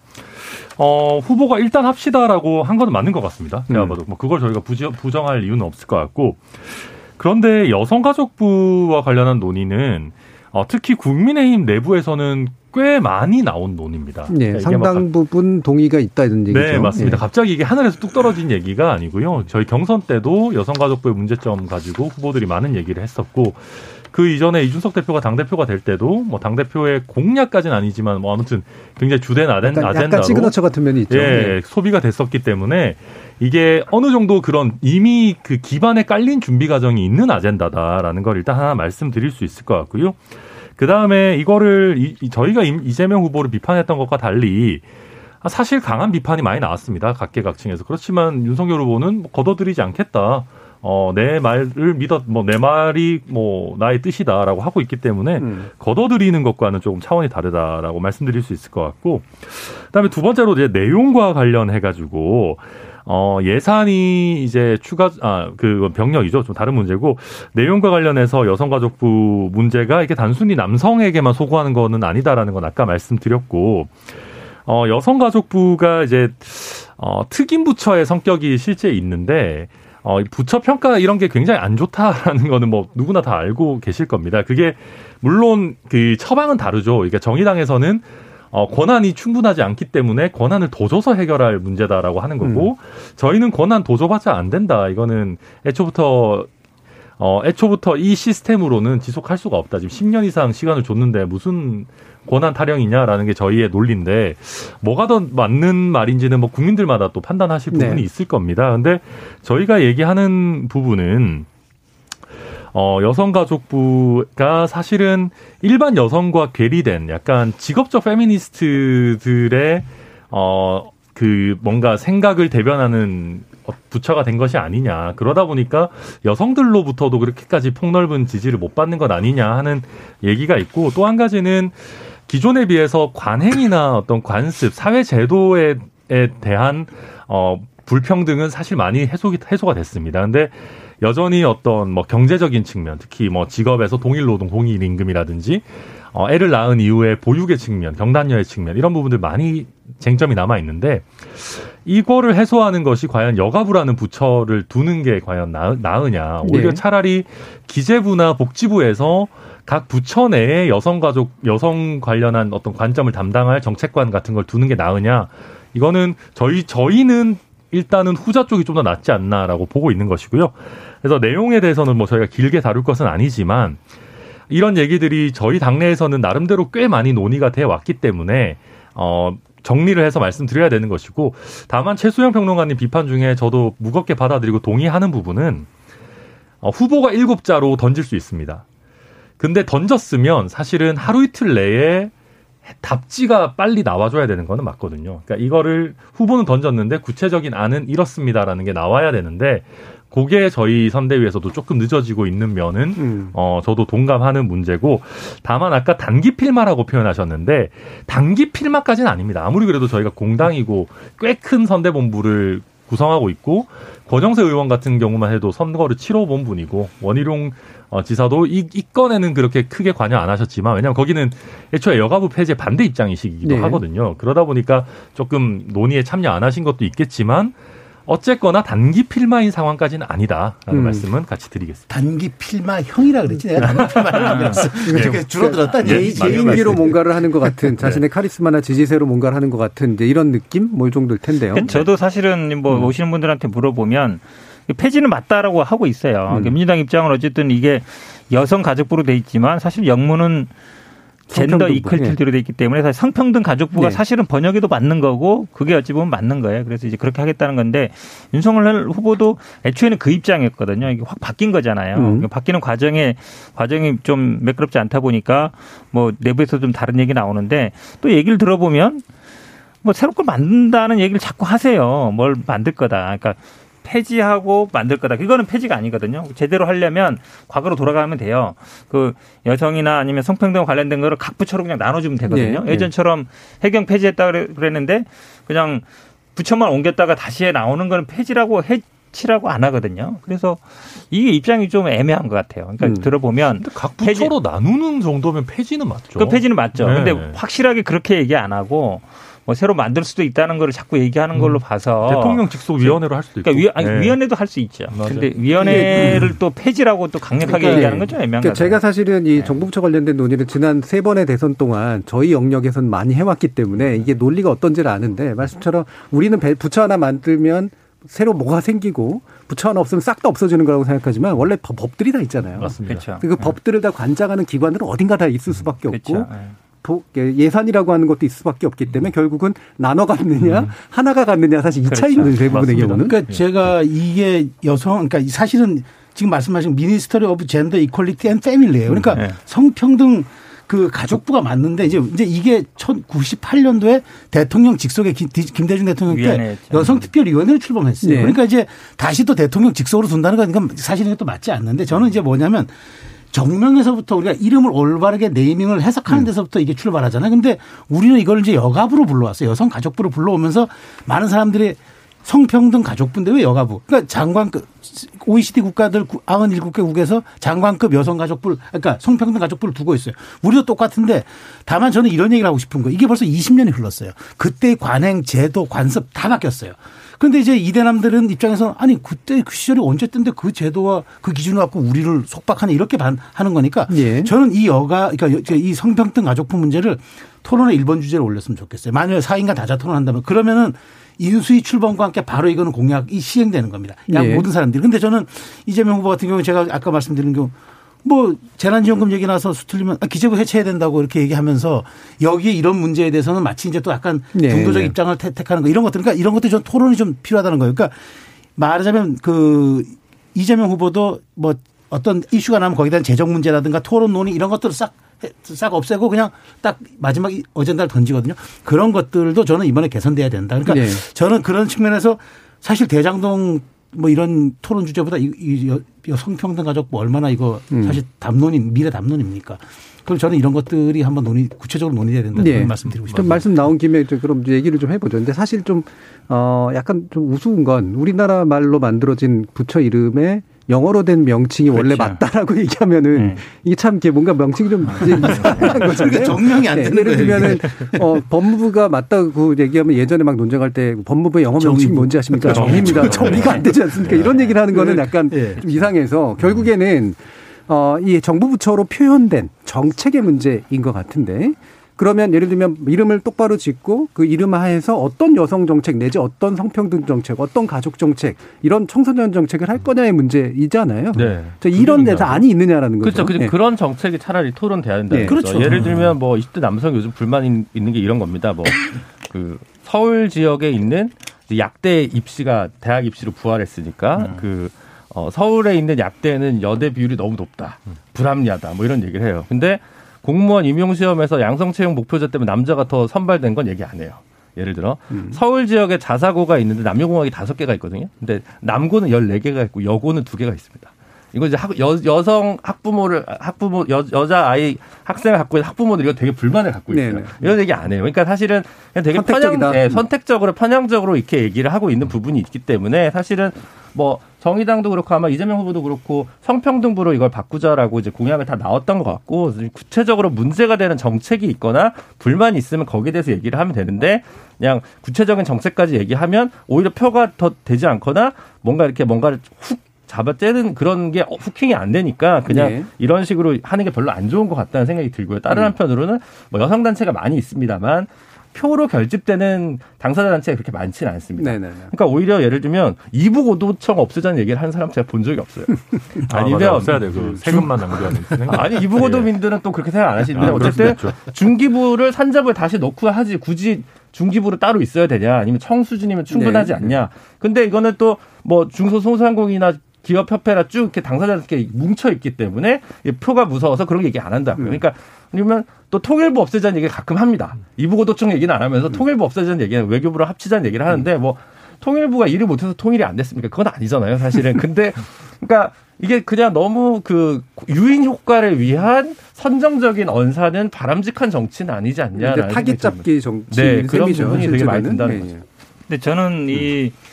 어, 후보가 일단 합시다라고 한 건 맞는 것 같습니다. 제가 음. 봐도. 뭐 그걸 저희가 부정, 할 이유는 없을 것 같고. 그런데 여성가족부와 관련한 논의는 어, 특히 국민의힘 내부에서는 꽤 많이 나온 논입니다. 네, 그러니까 상당 부분 동의가 있다 이런 얘기죠. 네, 맞습니다. 네. 갑자기 이게 하늘에서 뚝 떨어진 얘기가 아니고요. 저희 경선 때도 여성가족부의 문제점 가지고 후보들이 많은 얘기를 했었고 그 이전에 이준석 대표가 당 대표가 될 때도 뭐 당 대표의 공약까지는 아니지만 뭐 아무튼 굉장히 주된 아덴, 약간, 아젠다로 약간 시그너처 같은 면이 있죠. 예, 네. 소비가 됐었기 때문에 이게 어느 정도 그런 이미 그 기반에 깔린 준비 과정이 있는 아젠다다라는 걸 일단 하나 말씀드릴 수 있을 것 같고요. 그 다음에 이거를 이, 저희가 이재명 후보를 비판했던 것과 달리 사실 강한 비판이 많이 나왔습니다. 각계각층에서. 그렇지만 윤석열 후보는 뭐 걷어들이지 않겠다. 어, 내 말을 믿었, 뭐, 내 말이 뭐, 나의 뜻이다라고 하고 있기 때문에, 음. 걷어들이는 것과는 조금 차원이 다르다라고 말씀드릴 수 있을 것 같고, 그 다음에 두 번째로 이제 내용과 관련해가지고, 어, 예산이 이제 추가, 아, 그 병력이죠. 좀 다른 문제고, 내용과 관련해서 여성가족부 문제가 이게 단순히 남성에게만 소구하는 거는 아니다라는 건 아까 말씀드렸고, 어, 여성가족부가 이제, 어, 특임 부처의 성격이 실제 있는데, 어, 부처 평가 이런 게 굉장히 안 좋다라는 거는 뭐 누구나 다 알고 계실 겁니다. 그게 물론 그 처방은 다르죠. 이게 정의당에서는 어, 권한이 충분하지 않기 때문에 권한을 더 줘서 해결할 문제다라고 하는 거고 음. 저희는 권한 더 줘봤자 안 된다. 이거는 애초부터 어, 애초부터 이 시스템으로는 지속할 수가 없다. 지금 10년 이상 시간을 줬는데 무슨 권한 타령이냐라는 게 저희의 논리인데 뭐가 더 맞는 말인지는 뭐 국민들마다 또 판단하실 부분이 네. 있을 겁니다. 근데 저희가 얘기하는 부분은 어, 여성가족부가 사실은 일반 여성과 괴리된 약간 직업적 페미니스트들의 어, 그 뭔가 생각을 대변하는 부처가 된 것이 아니냐. 그러다 보니까 여성들로부터도 그렇게까지 폭넓은 지지를 못 받는 것 아니냐 하는 얘기가 있고 또 한 가지는 기존에 비해서 관행이나 어떤 관습, 사회 제도에 대한 어 불평등은 사실 많이 해소가 해소가 됐습니다. 근데 여전히 어떤 뭐 경제적인 측면, 특히 뭐 직업에서 동일 노동, 동일 임금이라든지 어, 애를 낳은 이후에 보육의 측면, 경단녀의 측면 이런 부분들 많이 쟁점이 남아 있는데 이거를 해소하는 것이 과연 여가부라는 부처를 두는 게 과연 나으, 냐 오히려 네. 차라리 기재부나 복지부에서 각 부처 내에 여성 가족 여성 관련한 어떤 관점을 담당할 정책관 같은 걸 두는 게 나으냐 이거는 저희 저희는 일단은 후자 쪽이 좀 더 낫지 않나라고 보고 있는 것이고요. 그래서 내용에 대해서는 뭐 저희가 길게 다룰 것은 아니지만 이런 얘기들이 저희 당내에서는 나름대로 꽤 많이 논의가 돼 왔기 때문에 어 정리를 해서 말씀드려야 되는 것이고 다만 최수영 평론가님 비판 중에 저도 무겁게 받아들이고 동의하는 부분은 어, 후보가 일곱 자로 던질 수 있습니다. 근데 던졌으면 사실은 하루 이틀 내에 답지가 빨리 나와줘야 되는 거는 맞거든요. 그러니까 이거를 후보는 던졌는데 구체적인 안은 이렇습니다라는 게 나와야 되는데 그게 저희 선대위에서도 조금 늦어지고 있는 면은 음. 어 저도 동감하는 문제고 다만 아까 단기 필마라고 표현하셨는데 단기 필마까지는 아닙니다. 아무리 그래도 저희가 공당이고 꽤 큰 선대본부를 구성하고 있고 권영세 의원 같은 경우만 해도 선거를 치러본 분이고 원희룡 어, 지사도 이, 이 건에는 그렇게 크게 관여 안 하셨지만 왜냐하면 거기는 애초에 여가부 폐지에 반대 입장이시기도 네. 하거든요. 그러다 보니까 조금 논의에 참여 안 하신 것도 있겠지만 어쨌거나 단기 필마인 상황까지는 아니다라는 음. 말씀은 같이 드리겠습니다. 단기 필마형이라 그랬지 내가 단기 필마라고 그랬어. 네. 줄어들었다. 네. 개인기로 뭔가를 하는 것 같은 자신의 네. 카리스마나 지지세로 뭔가를 하는 것 같은 이제 이런 느낌 뭐 정도일 텐데요. 저도 사실은 뭐 음. 오시는 분들한테 물어보면 폐지는 맞다라고 하고 있어요. 음. 민주당 입장은 어쨌든 이게 여성 가족부로 돼 있지만 사실 영문은 젠더 이퀄티로 돼 있기 때문에 사실 성평등 가족부가 네. 사실은 번역에도 맞는 거고 그게 어찌 보면 맞는 거예요. 그래서 이제 그렇게 하겠다는 건데 윤석열 후보도 애초에는 그 입장이었거든요. 이게 확 바뀐 거잖아요. 음. 바뀌는 과정에 과정이 좀 매끄럽지 않다 보니까 뭐 내부에서 좀 다른 얘기 나오는데 또 얘기를 들어보면 뭐걸 만든다는 얘기를 자꾸 하세요. 뭘 만들 거다. 그러니까 폐지하고 만들 거다. 그거는 폐지가 아니거든요. 제대로 하려면 과거로 돌아가면 돼요. 그 여성이나 아니면 성평등 관련된 거를 각 부처로 그냥 나눠주면 되거든요. 네, 예전처럼 해경 폐지했다 그랬는데 그냥 부처만 옮겼다가 다시 해 나오는 거는 폐지라고 해 치라고 안 하거든요. 그래서 이게 입장이 좀 애매한 것 같아요. 그러니까 음. 들어보면 각 부처로 폐지, 나누는 정도면 폐지는 맞죠. 그 폐지는 맞죠. 네. 근데 확실하게 그렇게 얘기 안 하고 뭐 새로 만들 수도 있다는 걸 자꾸 얘기하는 걸로 음. 봐서 대통령 직속 위원회로 할 수도 있고 그러니까 위, 네. 위원회도 할 수 있죠. 맞아요. 근데 위원회를 또 폐지라고 또 강력하게 그러니까, 얘기하는 애매한 그러니까 제가 사실은 이 네. 정부부처 관련된 논의를 지난 세 번의 대선 동안 저희 영역에선 많이 해왔기 때문에 이게 논리가 어떤지를 아는데 말씀처럼 우리는 부처 하나 만들면 새로 뭐가 생기고 부처 하나 없으면 싹 다 없어지는 거라고 생각하지만 원래 법들이 다 있잖아요. 맞습니다. 그렇죠. 그 법들을 다 관장하는 기관들은 어딘가 다 있을 수밖에 없고 그렇죠. 예, 예산이라고 하는 것도 있을 수밖에 없기 때문에 결국은 나눠 갖느냐 음. 하나가 갖느냐 사실 이 그렇죠. 차이는 대부분의 경우는. 그러니까 제가 이게 여성 그러니까 사실은 지금 말씀하신 Ministry of Gender Equality and Family예요. 그러니까 네. 성평등 그 가족부가 맞는데 이제 이제 이게 1998년도에 대통령 직속에 김, 대중 대통령 때 여성특별위원회를 출범했어요. 네. 그러니까 이제 다시 또 대통령 직속으로 둔다는 거니까 사실 이게 또 맞지 않는데 저는 이제 뭐냐면 정명에서부터 우리가 이름을 올바르게 naming을 해석하는 음. 데서부터 이게 출발하잖아요. 근데 우리는 이걸 이제 여가부로 불러왔어요. 여성 가족부로 불러오면서 많은 사람들이 성평등 가족부인데 왜 여가부? 그러니까 장관급 OECD 국가들 97개국에서 장관급 여성 가족부를 그러니까 성평등 가족부를 두고 있어요. 우리도 똑같은데 다만 저는 이런 얘기를 하고 싶은 거예요. 이게 벌써 20년이 흘렀어요. 그때 관행, 제도, 관습 다 바뀌었어요. 그런데 이제 이대남들은 입장에서 아니 그때 그 시절이 언제 때인데 그 제도와 그 기준을 갖고 우리를 속박하냐 이렇게 하는 거니까 예. 저는 이 여가 그러니까 이 성평등 가족부 문제를 토론의 1번 주제로 올렸으면 좋겠어요. 만약 4인간 다자 토론한다면 그러면은 인수위 출범과 함께 바로 이거는 공약이 시행되는 겁니다. 양 예. 모든 사람들이. 근데 저는 이재명 후보 같은 경우 제가 아까 말씀드린 경우 뭐 재난지원금 얘기 나서 수틀리면 아, 기재부 해체해야 된다고 이렇게 얘기하면서 여기에 이런 문제에 대해서는 마치 이제 또 약간 네. 중도적 입장을 택하는 거 이런 것들 그러니까 이런 것들이 좀 토론이 좀 필요하다는 거예요. 그러니까 말하자면 그 이재명 후보도 뭐 어떤 이슈가 나면 거기에 대한 재정 문제라든가 토론 논의 이런 것들을 싹, 싹 없애고 그냥 딱 마지막 어젠다를 던지거든요. 그런 것들도 저는 이번에 개선돼야 된다. 그러니까 네. 저는 그런 측면에서 사실 대장동 뭐 이런 토론 주제보다 이, 이 성평등 가족 뭐 얼마나 이거 음. 사실 담론인 미래 담론입니까? 그럼 저는 이런 것들이 한번 논의 구체적으로 논의돼야 된다는 네. 말씀드리고 싶습니다. 말씀 나온 김에 그럼 얘기를 좀 해보죠. 근데 사실 좀 어, 약간 좀 우스운 건 우리나라 말로 만들어진 부처 이름에 영어로 된 명칭이 그렇죠. 원래 맞다라고 얘기하면은 네. 이게 참 이게 뭔가 명칭이 좀 이제 이상한 거잖아요. 정명이 안 되는 네. 예를 들면은 어, 법무부가 맞다고 얘기하면 예전에 막 논쟁할 때 법무부의 영어 명칭이 뭔지 아십니까? 정의입니다. 정의가 안 되지 않습니까? 이런 얘기를 하는 거는 네. 약간 네. 좀 이상해서 결국에는 어, 이 정부 부처로 표현된 정책의 문제인 것 같은데 그러면 예를 들면 이름을 똑바로 짓고 그 이름 하에서 어떤 여성 정책 내지 어떤 성평등 정책, 어떤 가족 정책 이런 청소년 정책을 할 거냐의 문제이잖아요. 네. 이런 데서 안이 있느냐라는 거죠. 그렇죠. 네. 그런 정책이 차라리 토론돼야 된다는 네. 거죠. 그렇죠. 예를 들면 뭐 20대 남성 요즘 불만 있는 게 이런 겁니다. 뭐 그 서울 지역에 있는 약대 입시가 대학 입시로 부활했으니까 음. 그 어, 서울에 있는 약대는 여대 비율이 너무 높다. 불합리하다. 뭐 이런 얘기를 해요. 근데 공무원 임용 시험에서 양성 채용 목표자 때문에 남자가 더 선발된 건 얘기 안 해요. 예를 들어 음. 서울 지역에 자사고가 있는데 남녀공학이 다섯 개가 있거든요. 근데 남고는 열네 개가 있고 여고는 두 개가 있습니다. 이거 이제 학, 여, 여성 학부모를 학부모 여, 여자 아이 학생을 갖고 있는 학부모들이 이거 되게 불만을 갖고 있어요. 네네. 이런 얘기 안 해요. 그러니까 사실은 그냥 되게 선택적이다. 편향, 네, 선택적으로 편향적으로 이렇게 얘기를 하고 있는 부분이 있기 때문에 사실은 뭐 정의당도 그렇고 아마 이재명 후보도 그렇고 성평등부로 이걸 바꾸자라고 이제 공약을 다 나왔던 것 같고 구체적으로 문제가 되는 정책이 있거나 불만이 있으면 거기에 대해서 얘기를 하면 되는데 그냥 구체적인 정책까지 얘기하면 오히려 표가 더 되지 않거나 뭔가 이렇게 뭔가를 훅 잡아떼는 그런 게 후킹이 안 되니까 그냥 네. 이런 식으로 하는 게 별로 안 좋은 것 같다는 생각이 들고요. 다른 음. 한편으로는 뭐 여성 단체가 많이 있습니다만 표로 결집되는 당사자 단체가 그렇게 많지는 않습니다. 네네네. 그러니까 오히려 예를 들면 이북 오도청 없애자는 얘기를 하는 사람 제가 본 적이 없어요. 아니면 아, 없어야 돼. 그 세금만 낭비하는. 아니 이북 오도민들은 예. 또 그렇게 생각 안 하시는데 아, 어쨌든 중기부를 산잡을 다시 넣고 하지 굳이 중기부로 따로 있어야 되냐 아니면 청수진이면 충분하지 네. 않냐. 근데 이거는 또 뭐 중소소상공인이나 기업협회나 쭉 이렇게 당사자들께 뭉쳐 있기 때문에 표가 무서워서 그런 얘기 안 한다. 음. 그러니까 아니면 또 통일부 없애자는 얘기 가끔 합니다. 이부고도청 얘기는 안 하면서 음. 통일부 없애자는 얘기는 외교부를 합치자는 얘기를 하는데 뭐 통일부가 일을 못해서 통일이 안 됐습니까? 그건 아니잖아요, 사실은. 근데 그러니까 이게 그냥 너무 그 유인 효과를 위한 선정적인 언사는 바람직한 정치는 아니지 않냐. 타깃 잡기 정치. 네, 그런 부분이 되게 많이 든다는 네. 거죠. 근데 저는 이 음.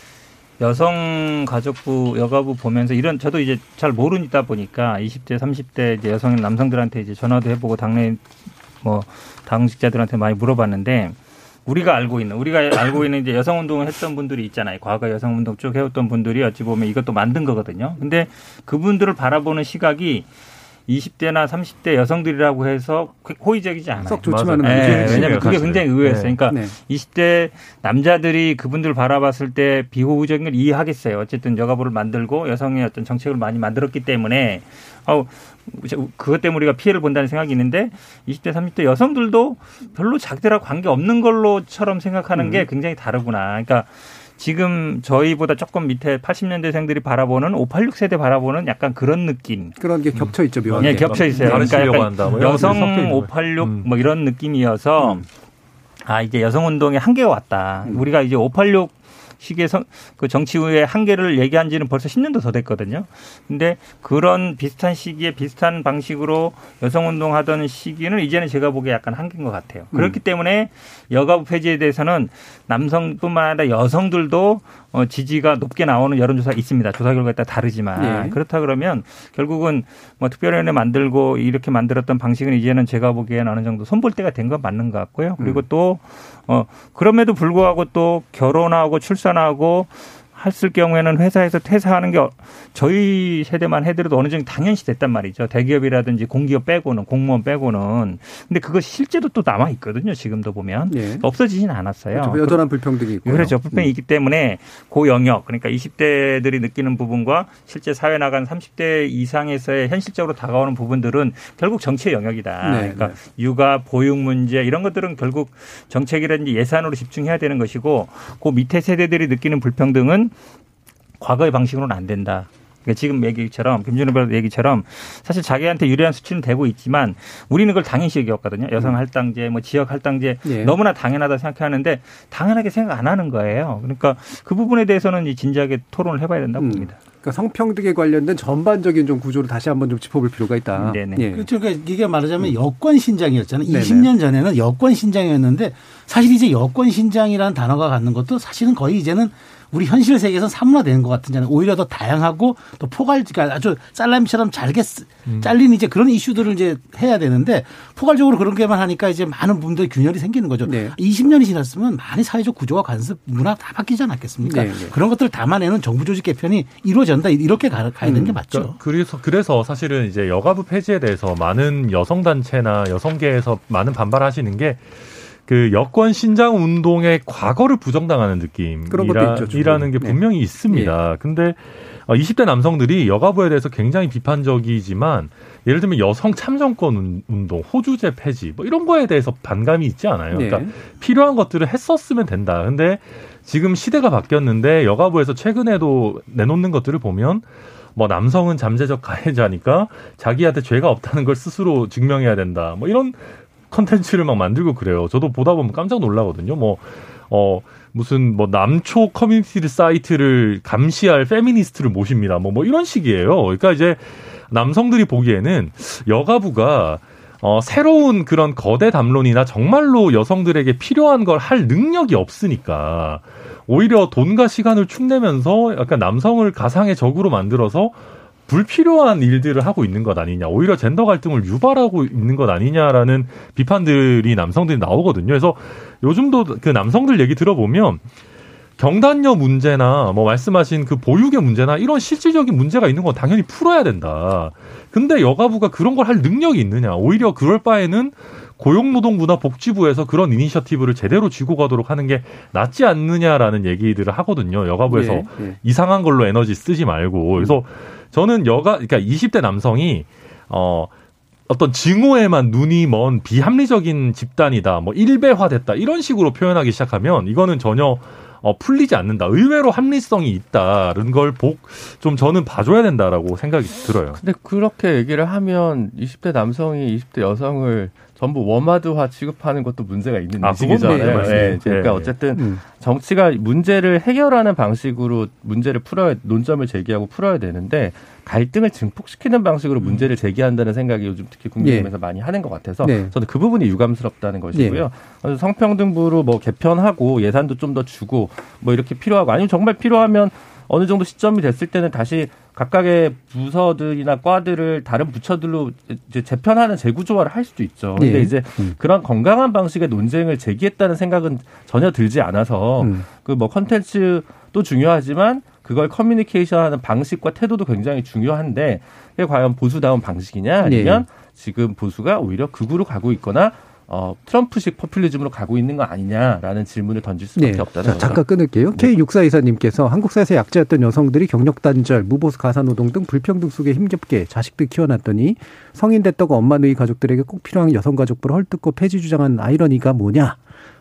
여성 가족부 여가부 보면서 이런 저도 이제 잘 모르다 보니까 20대 30대 이제 여성 남성들한테 이제 전화도 해보고 당내 뭐 당직자들한테 많이 물어봤는데 우리가 알고 있는 우리가 알고 있는 이제 여성 운동을 했던 분들이 있잖아요. 과거 여성 운동 쭉 해왔던 분들이 어찌 보면 이것도 만든 거거든요. 근데 그분들을 바라보는 시각이 20대나 30대 여성들이라고 해서 호의적이지 않아요. 썩 좋지만은 네, 왜냐하면 그게 굉장히 의외였어요. 그러니까 네. 20대 남자들이 그분들 바라봤을 때 비호의적인 걸 이해하겠어요. 어쨌든 여가부를 만들고 여성의 어떤 정책을 많이 만들었기 때문에 어 그것 때문에 우리가 피해를 본다는 생각이 있는데 20대 30대 여성들도 별로 자기들하고 관계 없는 걸로처럼 생각하는 음. 게 굉장히 다르구나. 그러니까 지금 저희보다 조금 밑에 80년대생들이 바라보는 586 세대 바라보는 약간 그런 느낌. 그런 게 겹쳐 있죠, 묘하게. 네, 겹쳐 있어요. 그러니까 약간 뭐 여성 586 음. 뭐 이런 느낌이어서 음. 아 이제 여성 운동의 한계가 왔다. 음. 우리가 이제 586 시기의 성, 그 정치의 한계를 얘기한 지는 벌써 10년도 더 됐거든요. 근데 그런 비슷한 시기에 비슷한 방식으로 여성운동 하던 시기는 이제는 제가 보기에 약간 한계인 것 같아요. 그렇기 음. 때문에 여가부 폐지에 대해서는 남성뿐만 아니라 여성들도 어, 지지가 높게 나오는 여론조사 있습니다. 조사 결과에 따라 다르지만 네. 그렇다 그러면 결국은 뭐 특별위원회 만들고 이렇게 만들었던 방식은 이제는 제가 보기에는 어느 정도 손볼 때가 된 건 맞는 것 같고요. 그리고 음. 또 어, 그럼에도 불구하고 또 결혼하고 출산하고 했을 경우에는 회사에서 퇴사하는 게 저희 세대만 해더라도 어느 정도 당연시 됐단 말이죠. 대기업이라든지 공기업 빼고는 공무원 빼고는. 근데 그것이 실제로 또 남아 있거든요. 지금도 보면 네. 없어지진 않았어요. 그렇죠. 여전한 불평등이 있고 그렇죠. 불평이 음. 있기 때문에 그 영역 그러니까 20대들이 느끼는 부분과 실제 사회 나간 30대 이상에서의 현실적으로 다가오는 부분들은 결국 정치의 영역이다. 네. 그러니까 네. 육아 보육 문제 이런 것들은 결국 정책이라든지 예산으로 집중해야 되는 것이고 그 밑에 세대들이 느끼는 불평등은 과거의 방식으로는 안 된다. 그러니까 지금 얘기처럼 김준호 변호 얘기처럼 사실 자기한테 유리한 수치는 되고 있지만 우리는 그걸 당연시 여겼거든요. 여성 음. 할당제, 뭐 지역 할당제 예. 너무나 당연하다 생각하는데 당연하게 생각 안 하는 거예요. 그러니까 그 부분에 대해서는 진지하게 토론을 해봐야 된다고 음. 봅니다. 그러니까 성평등에 관련된 전반적인 좀 구조를 다시 한번 좀 짚어볼 필요가 있다. 네네. 예. 그러니까 이게 말하자면 음. 여권 신장이었잖아요. 네네. 20년 전에는 여권 신장이었는데 사실 이제 여권 신장이라는 단어가 갖는 것도 사실은 거의 이제는 우리 현실 세계에서 사문화되는 것 같은잖아요. 오히려 더 다양하고 또 포괄지가 그러니까 아주 짤람처럼 잘게 음. 잘린 이제 그런 이슈들을 이제 해야 되는데 포괄적으로 그런 게만 하니까 이제 많은 분들의 균열이 생기는 거죠. 네. 20년이 지났으면 많이 사회적 구조와 관습 문화 다 바뀌지 않았겠습니까? 네, 네. 그런 것들을 담아내는 정부 조직 개편이 이루어진다 이렇게 가, 야 되는 게 음. 맞죠. 그러니까 그래서 그래서 사실은 이제 여가부 폐지에 대해서 많은 여성 단체나 여성계에서 많은 반발하시는 게 그 여권 신장 운동의 과거를 부정당하는 느낌이라는 게 네. 분명히 네. 있습니다. 예. 근데 20대 어, 남성들이 여가부에 대해서 굉장히 비판적이지만 예를 들면 여성 참정권 운동, 호주제 폐지 뭐 이런 거에 대해서 반감이 있지 않아요. 그러니까 네. 필요한 것들을 했었으면 된다. 근데 지금 시대가 바뀌었는데 여가부에서 최근에도 내놓는 것들을 보면 뭐 남성은 잠재적 가해자니까 자기한테 죄가 없다는 걸 스스로 증명해야 된다. 뭐 이런 컨텐츠를 막 만들고 그래요. 저도 보다 보면 깜짝 놀라거든요. 뭐, 어, 무슨 뭐 남초 커뮤니티 사이트를 감시할 페미니스트를 모십니다. 뭐, 뭐 이런 식이에요. 그러니까 이제 남성들이 보기에는 여가부가 어, 새로운 그런 거대 담론이나 정말로 여성들에게 필요한 걸 할 능력이 없으니까 오히려 돈과 시간을 축내면서 약간 남성을 가상의 적으로 만들어서 불필요한 일들을 하고 있는 것 아니냐, 오히려 젠더 갈등을 유발하고 있는 것 아니냐라는 비판들이 남성들이 나오거든요. 그래서 요즘도 그 남성들 얘기 들어보면 경단녀 문제나 뭐 말씀하신 그 보육의 문제나 이런 실질적인 문제가 있는 건 당연히 풀어야 된다. 근데 여가부가 그런 걸 할 능력이 있느냐? 오히려 그럴 바에는 고용노동부나 복지부에서 그런 이니셔티브를 제대로 쥐고 가도록 하는 게 낫지 않느냐라는 얘기들을 하거든요. 여가부에서 네, 네. 이상한 걸로 에너지 쓰지 말고. 그래서 음. 저는 여가 그러니까 20대 남성이 어 어떤 증오에만 눈이 먼 비합리적인 집단이다, 뭐 일배화됐다 이런 식으로 표현하기 시작하면 이거는 전혀 어, 풀리지 않는다. 의외로 합리성이 있다는 걸 복 좀 저는 봐줘야 된다라고 생각이 들어요. 근데 그렇게 얘기를 하면 20대 남성이 20대 여성을 전부 워마드화 취급하는 것도 문제가 있는 아, 인식이잖아요. 네, 네. 그러니까 네. 어쨌든 음. 정치가 문제를 해결하는 방식으로 문제를 풀어야 논점을 제기하고 풀어야 되는데 갈등을 증폭시키는 방식으로 문제를 음. 제기한다는 생각이 요즘 특히 국민의힘에서 네. 많이 하는 것 같아서 네. 저는 그 부분이 유감스럽다는 것이고요. 네. 성평등부로 뭐 개편하고 예산도 좀 더 주고 뭐 이렇게 필요하고 아니면 정말 필요하면 어느 정도 시점이 됐을 때는 다시 각각의 부서들이나 과들을 다른 부처들로 재편하는 재구조화를 할 수도 있죠. 근데 예. 이제 음. 그런 건강한 방식의 논쟁을 제기했다는 생각은 전혀 들지 않아서 음. 그뭐 컨텐츠도 중요하지만 그걸 커뮤니케이션하는 방식과 태도도 굉장히 중요한데 그게 과연 보수다운 방식이냐 아니면 예. 지금 보수가 오히려 극으로 가고 있거나 어, 트럼프식 퍼퓰리즘으로 가고 있는 거 아니냐라는 질문을 던질 수밖에 네. 없다는 거죠. 잠깐 끊을게요. 네. K6424님께서 한국 사회에서 약자였던 여성들이 경력 단절, 무보수 가사 노동 등 불평등 속에 힘겹게 자식들 키워놨더니 성인 됐다고 엄마 누이 가족들에게 꼭 필요한 여성 가족부를 헐뜯고 폐지 주장한 아이러니가 뭐냐?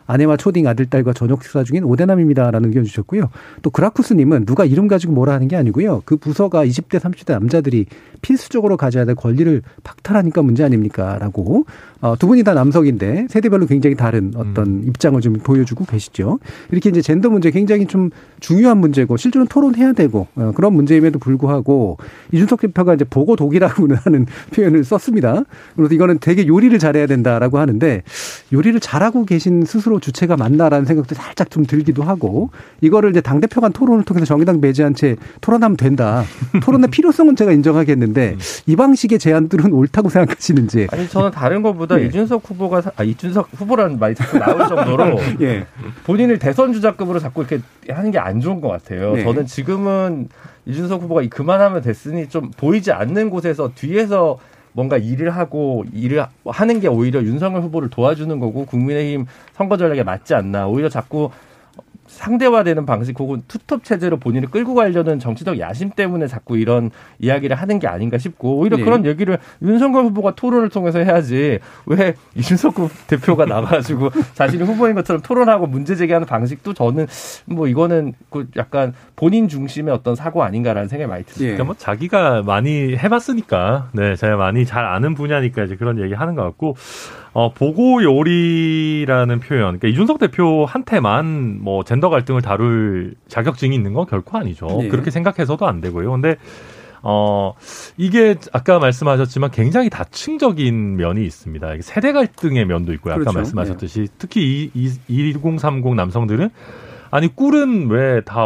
아내와 초딩 아들, 딸과 저녁 식사 중인 오대남입니다라는 의견 주셨고요. 또 그라쿠스님은 누가 이름 가지고 뭐라 하는 게 아니고요. 그 부서가 20대, 30대 남자들이 필수적으로 가져야 될 권리를 박탈하니까 문제 아닙니까? 라고 어, 두 분이 다 남성인데 세대별로 굉장히 다른 어떤 음. 입장을 좀 보여주고 계시죠. 이렇게 이제 젠더 문제 굉장히 좀 중요한 문제고 실제로는 토론해야 되고 어, 그런 문제임에도 불구하고 이준석 대표가 이제 보고 독이라고 하는 표현을 썼습니다. 그래서 이거는 되게 요리를 잘해야 된다라고 하는데 요리를 잘하고 계신 스스로 주체가 맞나라는 생각도 살짝 좀 들기도 하고 이거를 이제 당 대표 간 토론을 통해서 정의당 배제한 채 토론하면 된다. 토론의 필요성은 제가 인정하겠는데 음. 이 방식의 제안들은 옳다고 생각하시는지. 아니 저는 다른 것보다 예. 이준석 후보가 아 이준석 후보라는 말이 자꾸 나올 정도로 예. 본인을 대선 주자급으로 자꾸 이렇게 하는 게 안 좋은 것 같아요. 네. 저는 지금은 이준석 후보가 그만하면 됐으니 좀 보이지 않는 곳에서 뒤에서 뭔가 일을 하고 일을 하는 게 오히려 윤석열 후보를 도와주는 거고 국민의힘 선거 전략에 맞지 않나. 오히려 자꾸 상대화되는 방식 혹은 투톱 체제로 본인을 끌고 가려는 정치적 야심 때문에 자꾸 이런 이야기를 하는 게 아닌가 싶고 오히려 네. 그런 얘기를 윤석열 후보가 토론을 통해서 해야지 왜 이준석 대표가 나가지고 자신이 후보인 것처럼 토론하고 문제 제기하는 방식도 저는 뭐 이거는 그 약간 본인 중심의 어떤 사고 아닌가라는 생각이 많이 듭니다. 예. 그러니까 뭐 자기가 많이 해봤으니까 네 제가 많이 잘 아는 분야니까 이제 그런 얘기 하는 것 같고 어, 보고 요리라는 표현. 그러니까 이준석 대표한테만 뭐 젠더 갈등을 다룰 자격증이 있는 건 결코 아니죠. 네. 그렇게 생각해서도 안 되고요. 근데 어, 이게 아까 말씀하셨지만 굉장히 다층적인 면이 있습니다. 세대 갈등의 면도 있고요. 아까 그렇죠. 말씀하셨듯이 네. 특히 이, 이2030 남성들은 아니 꿀은 왜 다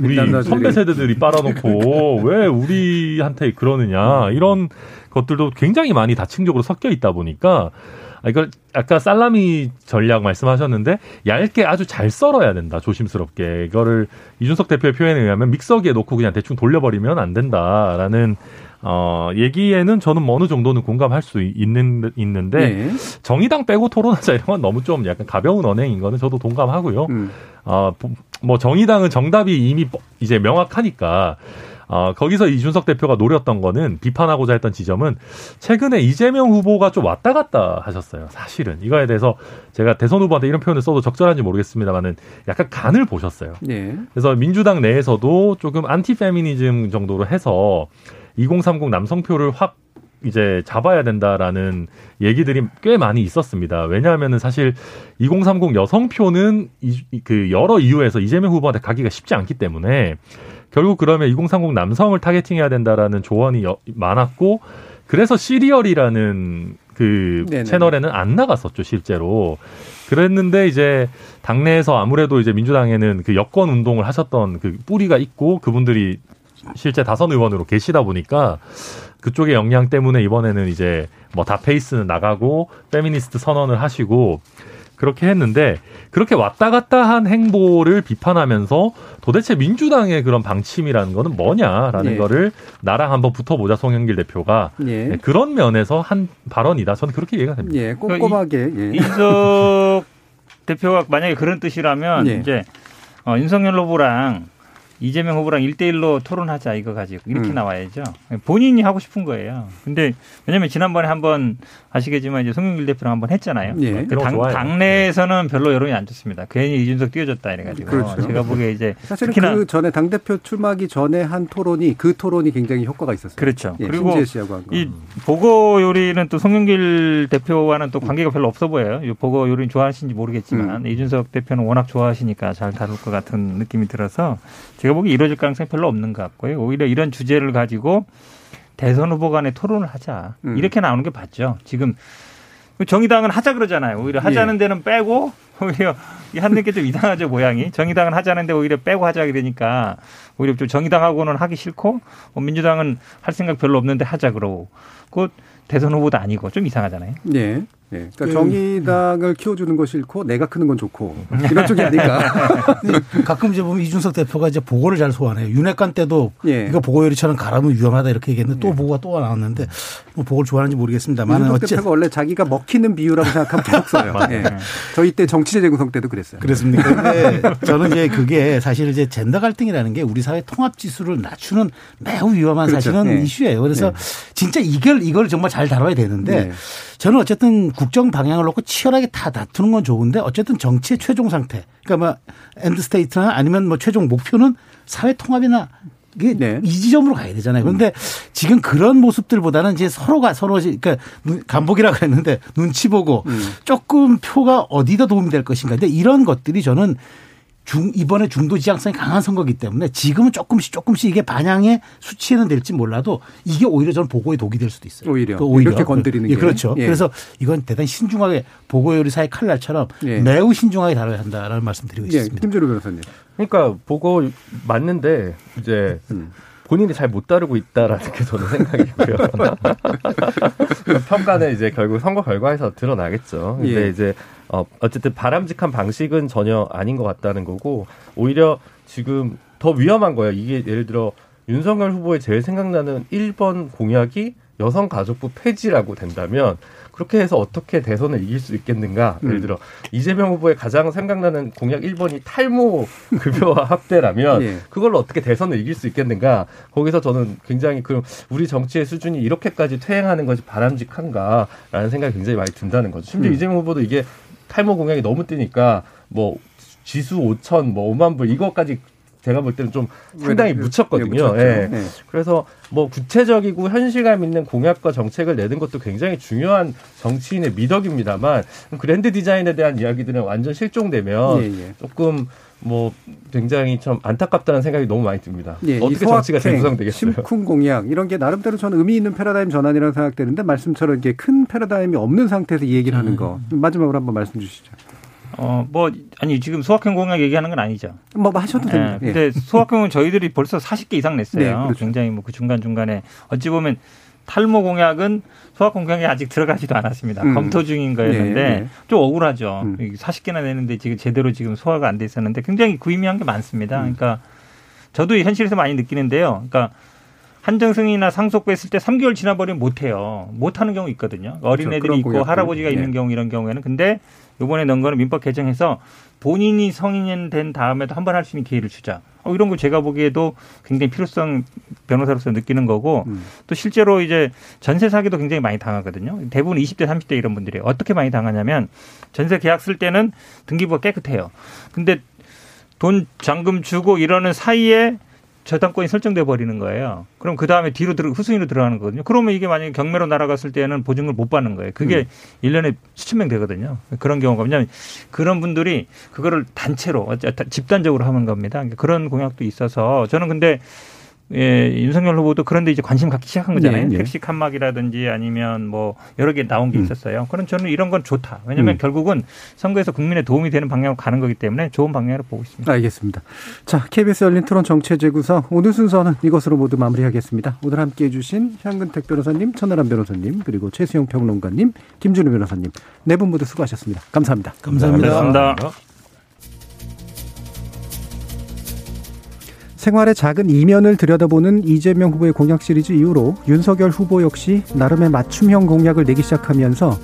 우리 선배 세대들이 빨아놓고 왜 우리한테 그러느냐 이런 것들도 굉장히 많이 다층적으로 섞여 있다 보니까 아, 이걸 아까 살라미 전략 말씀하셨는데 얇게 아주 잘 썰어야 된다. 조심스럽게. 이거를 이준석 대표의 표현에 의하면 믹서기에 놓고 그냥 대충 돌려버리면 안 된다라는 어, 얘기에는 저는 뭐 어느 정도는 공감할 수 있는, 있는데, 네. 정의당 빼고 토론하자 이런 건 너무 좀 약간 가벼운 언행인 거는 저도 동감하고요. 음. 어, 뭐 정의당은 정답이 이미 이제 명확하니까, 어, 거기서 이준석 대표가 노렸던 거는 비판하고자 했던 지점은 최근에 이재명 후보가 좀 왔다 갔다 하셨어요. 사실은 이거에 대해서 제가 대선 후보한테 이런 표현을 써도 적절한지 모르겠습니다만은 약간 간을 보셨어요. 네. 그래서 민주당 내에서도 조금 안티 페미니즘 정도로 해서 2030 남성표를 확 이제 잡아야 된다라는 얘기들이 꽤 많이 있었습니다. 왜냐하면은 사실 2030 여성표는 이, 그 여러 이유에서 이재명 후보한테 가기가 쉽지 않기 때문에 결국 그러면 2030 남성을 targeting해야 된다라는 조언이 많았고 그래서 씨리얼이라는 그 네네. 채널에는 안 나갔었죠 실제로 그랬는데 이제 당내에서 아무래도 이제 민주당에는 그 여권 운동을 하셨던 그 뿌리가 있고 그분들이 실제 다선 의원으로 계시다 보니까 그쪽의 영향 때문에 이번에는 이제 뭐 닷페이스는 나가고 페미니스트 선언을 하시고 그렇게 했는데 그렇게 왔다 갔다 한 행보를 비판하면서 도대체 민주당의 그런 방침이라는 거는 뭐냐라는 네. 거를 나랑 한번 붙어보자 송영길 대표가 네. 네, 그런 면에서 한 발언이다. 저는 그렇게 이해가 됩니다. 예, 꼼꼼하게 예. 이석 대표가 만약에 그런 뜻이라면 예. 이제 어, 윤석열 후보랑 이재명 후보랑 일대일로 토론하자 이거 가지고 이렇게 음. 나와야죠. 본인이 하고 싶은 거예요. 근데 왜냐면 지난번에 한번 아시겠지만 이제 송영길 대표랑 한번 했잖아요. 예. 그 당, 당내에서는 별로 여론이 안 좋습니다. 괜히 이준석 뛰어졌다 이래가지고 그렇죠. 제가 보기에 이제 사실은 그 전에 당 대표 출마하기 전에 한 토론이 그 토론이 굉장히 효과가 있었어요. 그렇죠. 예, 그리고 이 보고 요리는 또 송영길 대표와는 또 관계가 별로 없어 보여요. 이 보고 요리는 좋아하시는지 모르겠지만 음. 이준석 대표는 워낙 좋아하시니까 잘 다룰 것 같은 느낌이 들어서 제가 보기 이루어질 가능성이 별로 없는 것 같고요. 오히려 이런 주제를 가지고 대선 후보 간에 토론을 하자. 음. 이렇게 나오는 게 맞죠. 지금 정의당은 하자 그러잖아요. 오히려 하자는 예. 데는 빼고 오히려 게좀 이상하죠 모양이. 정의당은 하자는데 오히려 빼고 하자 그러니까 오히려 좀 정의당하고는 하기 싫고 뭐 민주당은 할 생각 별로 없는데 하자 그러고 그 대선 후보도 아니고 좀 이상하잖아요. 네. 네. 그러니까 그, 정의당을 키워주는 거 싫고 내가 크는 건 좋고 이런 쪽이 아닐까. 가끔 이제 보면 이준석 대표가 이제 보고를 잘 소환해요. 윤핵관 때도 예. 이거 보고 요리처럼 가라면 위험하다 이렇게 얘기했는데 또 예. 보고가 또 나왔는데 뭐 보고를 좋아하는지 모르겠습니다만 이준석 대표가 원래 자기가 먹히는 비유라고 생각하면 계속 써요. 예. 저희 때 정치제 재 구성 때도 그랬어요. 그렇습니까? 근데 저는 이제 그게 사실 이제 젠더 갈등이라는 게 우리 사회 통합 지수를 낮추는 매우 위험한 그렇죠. 사실은 예. 이슈예요. 그래서 예. 진짜 이걸 이걸 정말 잘 다뤄야 되는데 예. 저는 어쨌든 국정 방향을 놓고 치열하게 다 다투는 건 좋은데 어쨌든 정치의 최종 상태. 그러니까 뭐 end state나 아니면 뭐 최종 목표는 사회 통합이나 이게 네. 이 지점으로 가야 되잖아요. 그런데 음. 지금 그런 모습들보다는 이제 서로가 서로 그러니까 간복이라고 했는데 눈치 보고 음. 조금 표가 어디다 도움이 될 것인가. 근데 이런 것들이 저는 중 이번에 중도 지향성이 강한 선거기 때문에 지금은 조금씩 조금씩 이게 반향의 수치에는 될지 몰라도 이게 오히려 저는 보고의 독이 될 수도 있어요. 오히려, 그 오히려. 이렇게 건드리는 예, 그렇죠. 예. 그래서 이건 대단히 신중하게 보고요리사의 칼날처럼 예. 매우 신중하게 다뤄야 한다라는 말씀드리고 예. 있습니다. 김재로 변호사님. 그러니까 보고 맞는데 이제 음. 본인이 잘 못 다루고 있다라는 게 저는 생각이고요. 평가는 이제 결국 선거 결과에서 드러나겠죠. 근데 예. 이제 어, 어쨌든 바람직한 방식은 전혀 아닌 것 같다는 거고 오히려 지금 더 위험한 거예요. 이게 예를 들어 윤석열 후보의 제일 생각나는 1번 공약이 여성가족부 폐지라고 된다면 그렇게 해서 어떻게 대선을 이길 수 있겠는가? 음. 예를 들어 이재명 후보의 가장 생각나는 공약 1번이 탈모 급여와 합대라면 예. 그걸로 어떻게 대선을 이길 수 있겠는가? 거기서 저는 굉장히 그럼 우리 정치의 수준이 이렇게까지 퇴행하는 것이 바람직한가라는 생각이 굉장히 많이 든다는 거죠. 심지어 음. 이재명 후보도 이게 탈모 공약이 너무 뜨니까 뭐 지수 5천 뭐 5만 불 이거까지 제가 볼 때는 좀 상당히 묻혔거든요. 예. 네. 그래서 뭐 구체적이고 현실감 있는 공약과 정책을 내는 것도 굉장히 중요한 정치인의 미덕입니다만 그랜드 디자인에 대한 이야기들은 완전 실종되면 예, 예. 조금 뭐 굉장히 참 안타깝다는 생각이 너무 많이 듭니다. 예, 어떻게 정치가 재구성되겠어요? 심쿵 공약 이런 게 나름대로 저는 의미 있는 패러다임 전환이라고 생각되는데 말씀처럼 이게 큰 패러다임이 없는 상태에서 이 얘기를 하는 거 음. 마지막으로 한번 말씀 주시죠. 어, 뭐, 아니, 지금 소확행 공약 얘기하는 건 아니죠. 뭐, 뭐 하셔도 됩니다. 네, 근데 소확행은 저희들이 벌써 40개 이상 냈어요. 네, 그렇죠. 굉장히 뭐 그 중간중간에 어찌 보면 탈모 공약은 소확 공약에 아직 들어가지도 않았습니다. 음. 검토 중인 거였는데 네, 네. 좀 억울하죠. 음. 40개나 내는데 지금 제대로 지금 소화가 안 돼 있었는데 굉장히 구의미한 게 많습니다. 음. 그러니까 저도 현실에서 많이 느끼는데요. 그러니까 한정승이나 상속부 했을 때 3개월 지나버리면 못해요. 못하는 경우 있거든요. 어린애들이 그렇죠. 있고 할아버지가 네. 있는 경우 이런 경우에는. 근데 요번에 넣은 거는 민법 개정해서 본인이 성인 된 다음에도 한 번 할 수 있는 기회를 주자. 어, 이런 거 제가 보기에도 굉장히 필요성 변호사로서 느끼는 거고 음. 또 실제로 이제 전세 사기도 굉장히 많이 당하거든요. 대부분 20대, 30대 이런 분들이 어떻게 많이 당하냐면 전세 계약 쓸 때는 등기부가 깨끗해요. 근데 돈 잔금 주고 이러는 사이에 저당권이 설정돼 버리는 거예요. 그럼 그 다음에 뒤로 들어 후순위로 들어가는 거거든요. 그러면 이게 만약에 경매로 날아갔을 때는 보증을 못 받는 거예요. 그게 음. 1년에 수천 명 되거든요. 그런 경우가 왜냐하면 그런 분들이 그거를 단체로 집단적으로 하는 겁니다. 그런 공약도 있어서 저는 근데 예, 윤석열 후보도 그런데 이제 관심 갖기 시작한 거잖아요. 네, 네. 택시 칸막이라든지 아니면 뭐 여러 개 나온 게 음. 있었어요. 그런 저는 이런 건 좋다. 왜냐하면 음. 결국은 선거에서 국민의 도움이 되는 방향으로 가는 거기 때문에 좋은 방향으로 보고 있습니다. 알겠습니다. 자, KBS 열린 토론 정체 재구성 오늘 순서는 이것으로 모두 마무리하겠습니다. 오늘 함께해 주신 향근택 변호사님, 천하람 변호사님, 그리고 최수영 평론가님, 김준우 변호사님 네 분 모두 수고하셨습니다. 감사합니다. 감사합니다. 감사합니다. 생활의 작은 이면을 들여다보는 이재명 후보의 공약 시리즈 이후로 윤석열 후보 역시 나름의 맞춤형 공약을 내기 시작하면서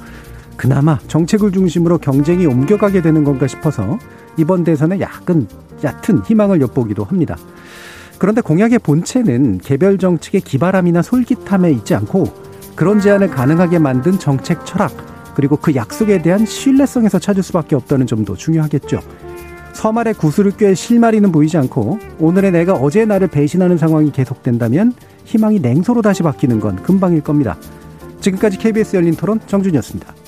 그나마 정책을 중심으로 경쟁이 옮겨가게 되는 건가 싶어서 이번 대선에 약간 얕은 희망을 엿보기도 합니다. 그런데 공약의 본체는 개별 정책의 기발함이나 솔깃함에 있지 않고 그런 제안을 가능하게 만든 정책 철학 그리고 그 약속에 대한 신뢰성에서 찾을 수밖에 없다는 점도 중요하겠죠. 서말의 구슬을 꿰 실마리는 보이지 않고 오늘의 내가 어제 나를 배신하는 상황이 계속된다면 희망이 냉소로 다시 바뀌는 건 금방일 겁니다. 지금까지 KBS 열린 토론 정준이었습니다.